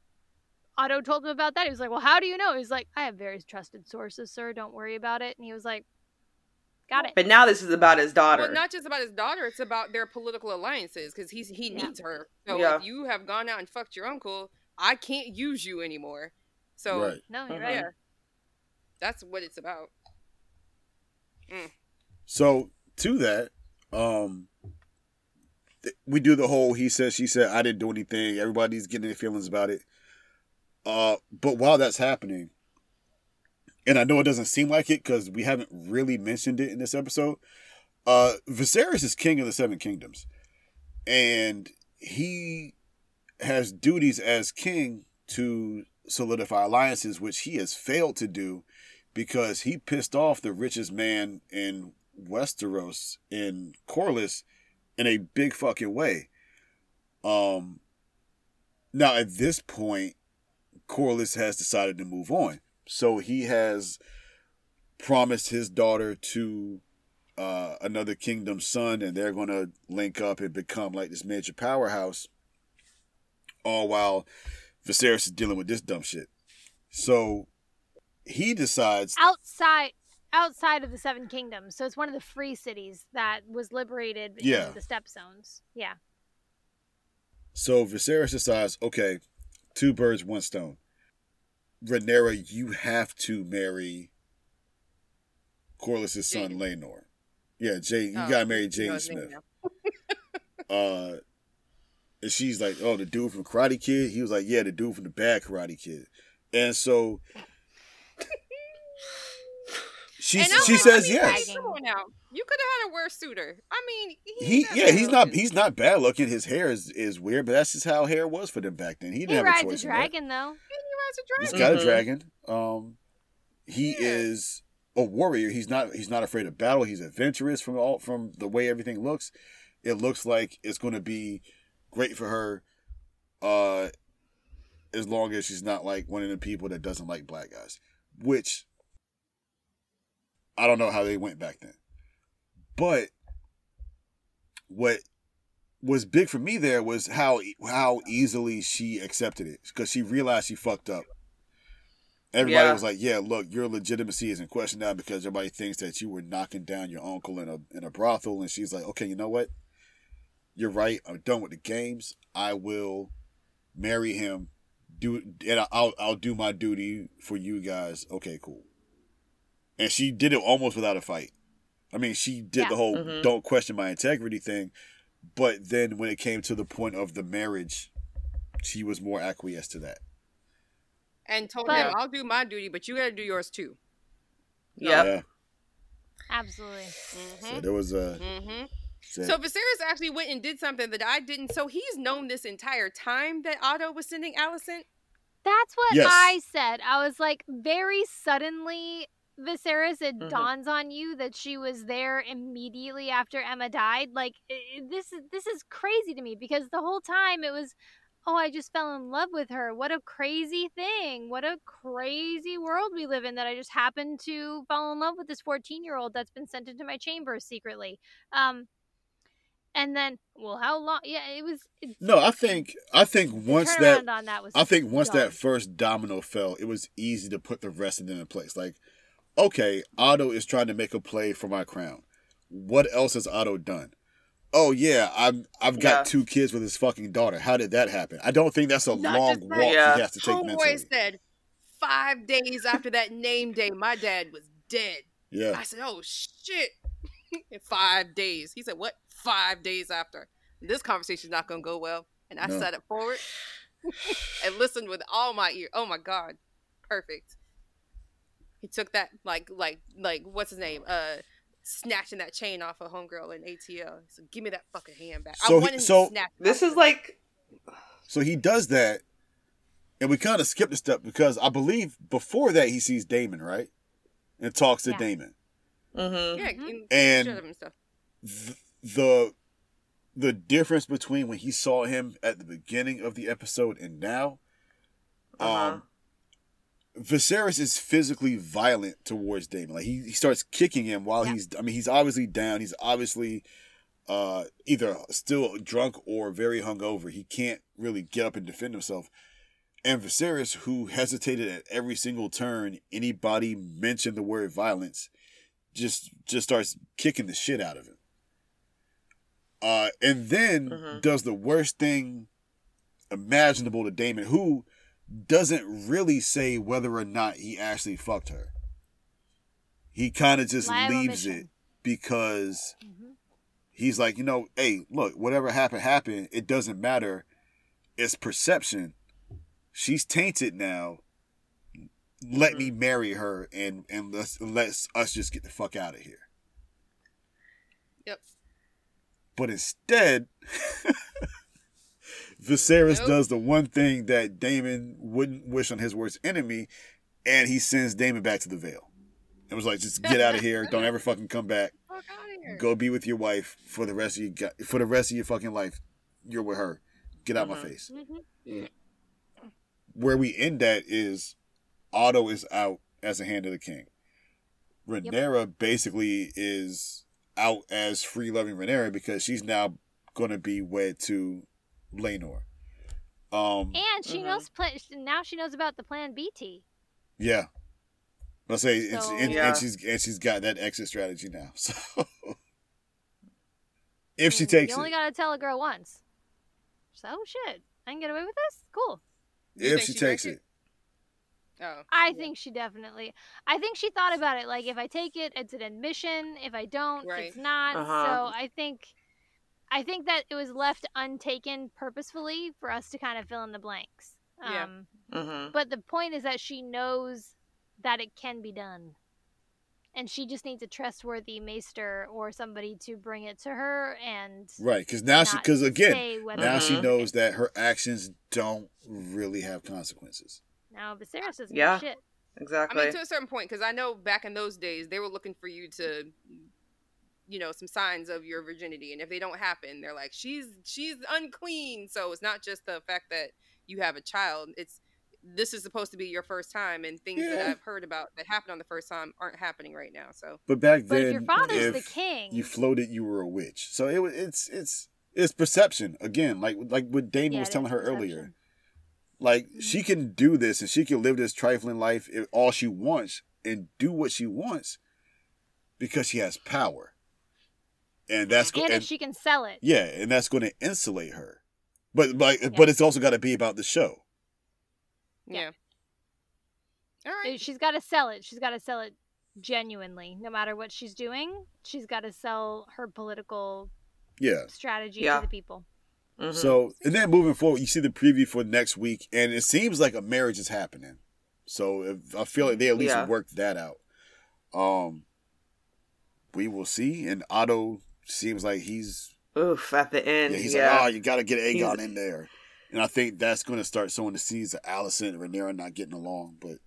Otto told him about that. He was like, "Well, how do you know?" He was like, "I have very trusted sources, sir. Don't worry about it." And he was like, "Got it." but now this is about his daughter Well, not just about his daughter; it's about their political alliances because he's he Yeah. needs her. So Yeah. if you have gone out and fucked your uncle, I can't use you anymore. So right. No, you're Mhm. right. yeah, that's what it's about. So to that, um, th- we do the whole he said she said I didn't do anything. Everybody's getting their feelings about it. Uh, but while that's happening, and I know it doesn't seem like it because we haven't really mentioned it in this episode. Uh, Viserys is king of the Seven Kingdoms, and he has duties as king to solidify alliances, which he has failed to do because he pissed off the richest man in Westeros in Corlys in a big fucking way. Um now at this point, Corlys has decided to move on. So he has promised his daughter to uh, another kingdom son, and they're going to link up and become like this major powerhouse. All while Viserys is dealing with this dumb shit. So he decides outside outside of the Seven Kingdoms. So it's one of the free cities that was liberated Yeah. in the Stepstones. Yeah. So Viserys decides, okay, two birds, one stone. Rhaenyra, you have to marry Corlys' son, Jaden. Laenor. Yeah, Jay, you Oh, gotta marry you Jaden Smith. Uh, and she's like, oh, the dude from Karate Kid. He was like, yeah, the dude from the bad Karate Kid. And so she And she says I mean, yes. Come on now, you could have had a worse suitor. I mean, He yeah, he's not he's not bad looking. His hair is, is weird, but that's just how hair was for them back then. He didn't He have rides a a choice. in that. dragon though. He rides a He's dragon. got Mhm. a dragon. Um, he Yeah. is a warrior. He's not. He's not afraid of battle. He's adventurous from all from the way everything looks. It looks like it's going to be great for her. Uh, as long as she's not like one of the people that doesn't like black guys, which I don't know how they went back then. But what was big for me there was how how easily she accepted it because she realized she fucked up. Everybody Yeah. was like, "Yeah, look, your legitimacy is in question now because everybody thinks that you were knocking down your uncle in a in a brothel." And she's like, "Okay, you know what? You're right. I'm done with the games. I will marry him. Do and I'll I'll do my duty for you guys. Okay, cool." And she did it almost without a fight. I mean, she did Yeah. the whole Mhm. "don't question my integrity" thing, but then when it came to the point of the marriage, she was more acquiesced to that. And told But- him, "I'll do my duty, but you got to do yours too." Yep. Yeah. Absolutely. So Mm-hmm. there was a. Mm-hmm. so- So Viserys actually went and did something that I didn't. So he's known this entire time that Otto was sending Alicent. That's what Yes. I said. I was like, very suddenly, Viserys, it Mhm. dawns on you that she was there immediately after Aemma died. Like this is this is crazy to me because the whole time it was, oh, I just fell in love with her. What a crazy thing! What a crazy world we live in that I just happened to fall in love with this fourteen year old that's been sent into my chamber secretly. Um, and then, well, how long? Yeah, it was. No, I think I think once that that was. I think once dumb. that first domino fell, it was easy to put the rest of them in place. Like, okay, Otto is trying to make a play for my crown. What else has Otto done? Oh yeah, I'm I've got Yeah. two kids with his fucking daughter. How did that happen? I don't think that's a Not long just walk that. he has to take mentally. Homeboy said, five days after that name day, my dad was dead. Yeah. I said, "Oh shit!" In five days, he said, "What? Five days after this conversation's not gonna go well." And I No. sat it forward and listened with all my ear. Oh my god, perfect. He took that like like like what's his name? Uh, snatching that chain off a homegirl in ATL. So "Give me that fucking hand back." So I he- wanted him to so- snatch This is like So he does that, and we kind of skipped a step because I believe before that he sees Daemon, right? And talks to Yeah. Daemon. mhm. yeah, Mhm. and, And- shut up and stuff. th- the the difference between when he saw him at the beginning of the episode and now, Uh-huh. um, Viserys is physically violent towards Daemon. Like he, he starts kicking him while Yeah. he's. I mean, he's obviously down. He's obviously uh, either still drunk or very hungover. He can't really get up and defend himself. And Viserys, who hesitated at every single turn, anybody mentioned the word violence, just just starts kicking the shit out of him. Uh, and then Mhm. does the worst thing imaginable to Daemon, who doesn't really say whether or not he actually fucked her. He kind of just leaves it because Mhm. he's like, you know, hey, look, whatever happened, happened. It doesn't matter. It's perception. She's tainted now. Let me marry her and and let's let's us just get the fuck out of here. Yep. But instead, Viserys Nope. does the one thing that Daemon wouldn't wish on his worst enemy, and he sends Daemon back to the Vale. It was like, just get out of here. Don't ever fucking come back. Fuck outta here. Go be with your wife for the rest of your for the rest of your fucking life. You're with her. Get out of my face. Mhm. Where we end at is Otto is out as a hand of the king. Rhaenyra basically is out as free loving Rhaenyra because she's now going to be wed to Laenor. Um, And she Mhm. knows pla- now. She knows about the Plan BT. yeah. Let's say, and, So- and, Yeah. and she's and she's got that exit strategy now. So if she And takes you only it, gotta tell a girl once. She's like, oh shit, I can get away with this. Cool. You if she she takes drank it, Oh. I Yeah. think she definitely. I think she thought about it. Like, if I take it, it's an admission. If I don't, Right. it's not. Uh-huh. So I think, I think that it was left untaken purposefully for us to kind of fill in the blanks. Yeah. Um, Mm-hmm. But the point is that she knows that it can be done, and she just needs a trustworthy maester or somebody to bring it to her and. right? Because now she, because again, now or she not- knows that her actions don't really have consequences. Now Viserys doesn't Yeah. give a shit. I mean, to a certain point, because I know back in those days they were looking for you to, you know, some signs of your virginity, and if they don't happen, they're like, she's she's unclean. So it's not just the fact that you have a child; it's this is supposed to be your first time, and things that I've heard about that happened on the first time aren't happening right now. So But back But then, if your father's the king, you floated, you were a witch. So it was it's it's it's perception again, like like what Daemon Yeah, was telling her perception. earlier. Like she mm-hmm. can do this and she can live this trifling life if all she wants and do what she wants because she has power, and that's go- and and, if she can sell it. yeah, and that's going to insulate her. But but but it's also got to be about the show. yeah. Yeah. All Uh, right. She's got to sell it. She's got to sell it genuinely, no matter what she's doing. She's got to sell her political Yeah. strategy Yeah. to the people. Mhm. So and then moving forward, you see the preview for next week, and it seems like a marriage is happening. So if, I feel like they at least Yeah. worked that out. Um, we will see. And Otto seems like he's Oof, at the end. yeah, he's yeah. like, oh, you got to get Aegon He's- in there. And I think that's going to start sowing the seeds of Alicent and Rhaenyra not getting along. But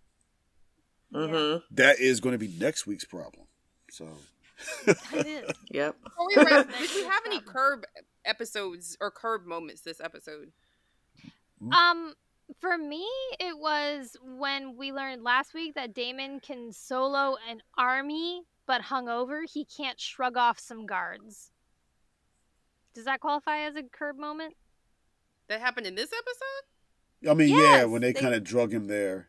mm-hmm. that is going to be next week's problem. So It is. Yep. We wrap, did we have any curb episodes or curb moments this episode? Um, for me, it was when we learned last week that Daemon can solo an army, but hungover, he can't shrug off some guards. Does that qualify as a curb moment? That happened in this episode? I mean, yeah, when they, they- kind of drug him there.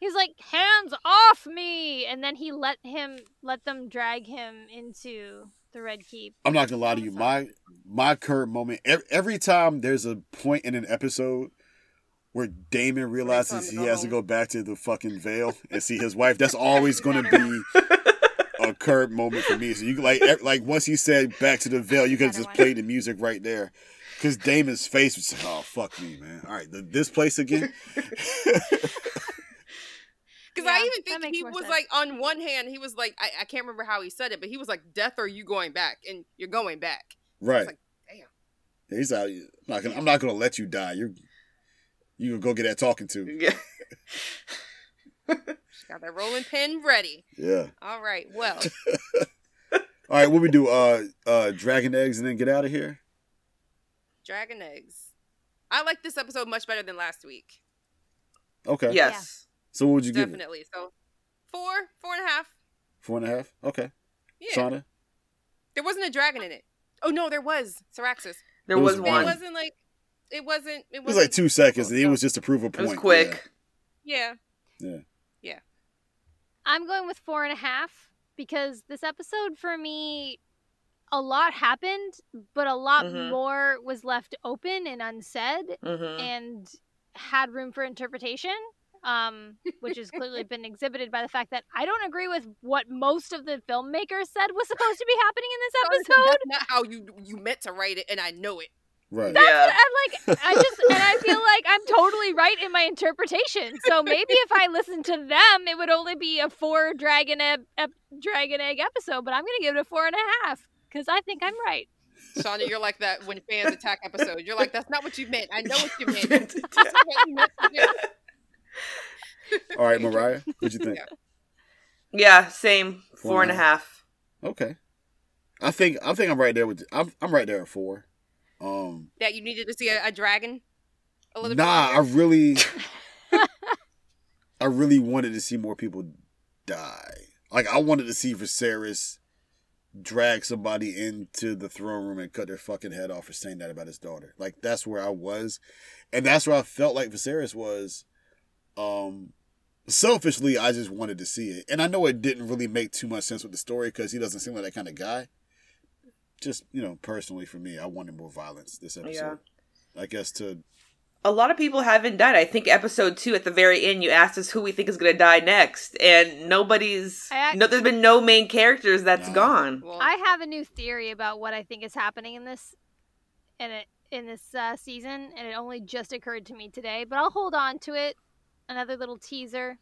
He's like, "Hands off me!" and then he let him let them drag him into the Red Keep. I'm not gonna lie to you. My my current moment every, every time there's a point in an episode where Daemon realizes he go has to go back to the fucking Vale and see his wife. That's always gonna be a curb moment for me. So you like like once he said back to the Vale, you could just play the music right there. Cause Daemon's face was like, oh fuck me, man. All right, th- this place again. Because Yeah, I even think he was sense. like, on one hand, he was like, I, I can't remember how he said it, but he was like, "Death or you going back?" And you're going back. right. like, damn. He's out. I'm not gonna. I'm not gonna let you die. You're. You gonna go get that talking to? Yeah. She got that rolling pin ready. Yeah. All right. Well, All right. What we do? Uh, uh, dragon eggs and then get out of here. dragon eggs. I like this episode much better than last week. Okay. Yes. So what would you give it? Definitely. So, four, four and a half. Four and a half. Okay. Yeah. Shauna. There wasn't a dragon in it. Oh no, there was Syraxis. There It was, was one. It wasn't like. It wasn't. It, It was was like two seconds. and It was just to prove a point. It was quick. Yeah. Yeah. I'm going with four and a half because this episode for me, a lot happened, but a lot Mhm. more was left open and unsaid Mm-hmm. and had room for interpretation. Um, which has clearly been exhibited by the fact that I don't agree with what most of the filmmakers said was supposed to be happening in this episode. That's not how you you meant to write it, and I know it. Right. Yeah. I'm like, I just, and I feel like I'm totally right in my interpretation. So maybe if I listened to them, it would only be a four dragon egg, ep, dragon egg episode. But I'm gonna give it a four and a half because I think I'm right. Shauna, you're like that when fans attack episode. You're like, that's not what you meant. I know what you meant. That's what you meant. All right, Mariah, what you think? Yeah, same. Four Four and and a a half. Okay, I think I think I'm right there with I'm I'm right there at four. Um, That you needed to see a, a dragon. A nah, I bit. longer? really, I really wanted to see more people die. Like I wanted to see Viserys drag somebody into the throne room and cut their fucking head off for saying that about his daughter. Like that's where I was, and that's where I felt like Viserys was. Um, selfishly, I just wanted to see it, and I know it didn't really make too much sense with the story because he doesn't seem like that kind of guy. Just you know, personally for me, I wanted more violence this episode. I guess to A lot of people haven't died. I think episode two at the very end, you asked us who we think is going to die next, and nobody's. I no, there's been no main characters that's No. gone. Well, I have a new theory about what I think is happening in this in it in this uh, season, and it only just occurred to me today. But I'll hold on to it. Another little teaser.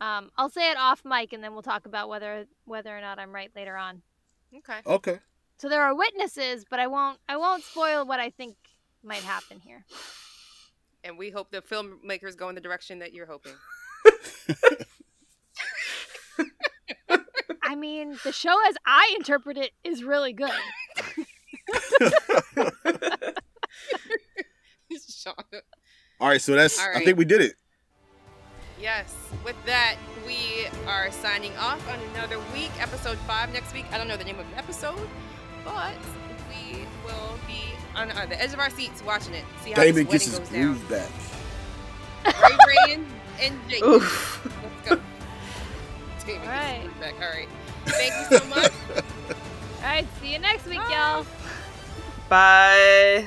Um, I'll say it off mic, and then we'll talk about whether whether or not I'm right later on. okay. okay. So there are witnesses, but I won't I won't spoil what I think might happen here. And we hope the filmmakers go in the direction that you're hoping. I mean, the show as I interpret it is really good. All right, so that's All I think we did it. Yes. With that, we are signing off on another week, episode five next week. I don't know the name of the episode, but we will be on uh, the edge of our seats watching it. See how David this gets his goes down. groove back. Ray Ray and, and Jake. Oof. Let's go. David All gets right. his groove back. All right. Thank you so much. All right, see you next week, y'all. Bye.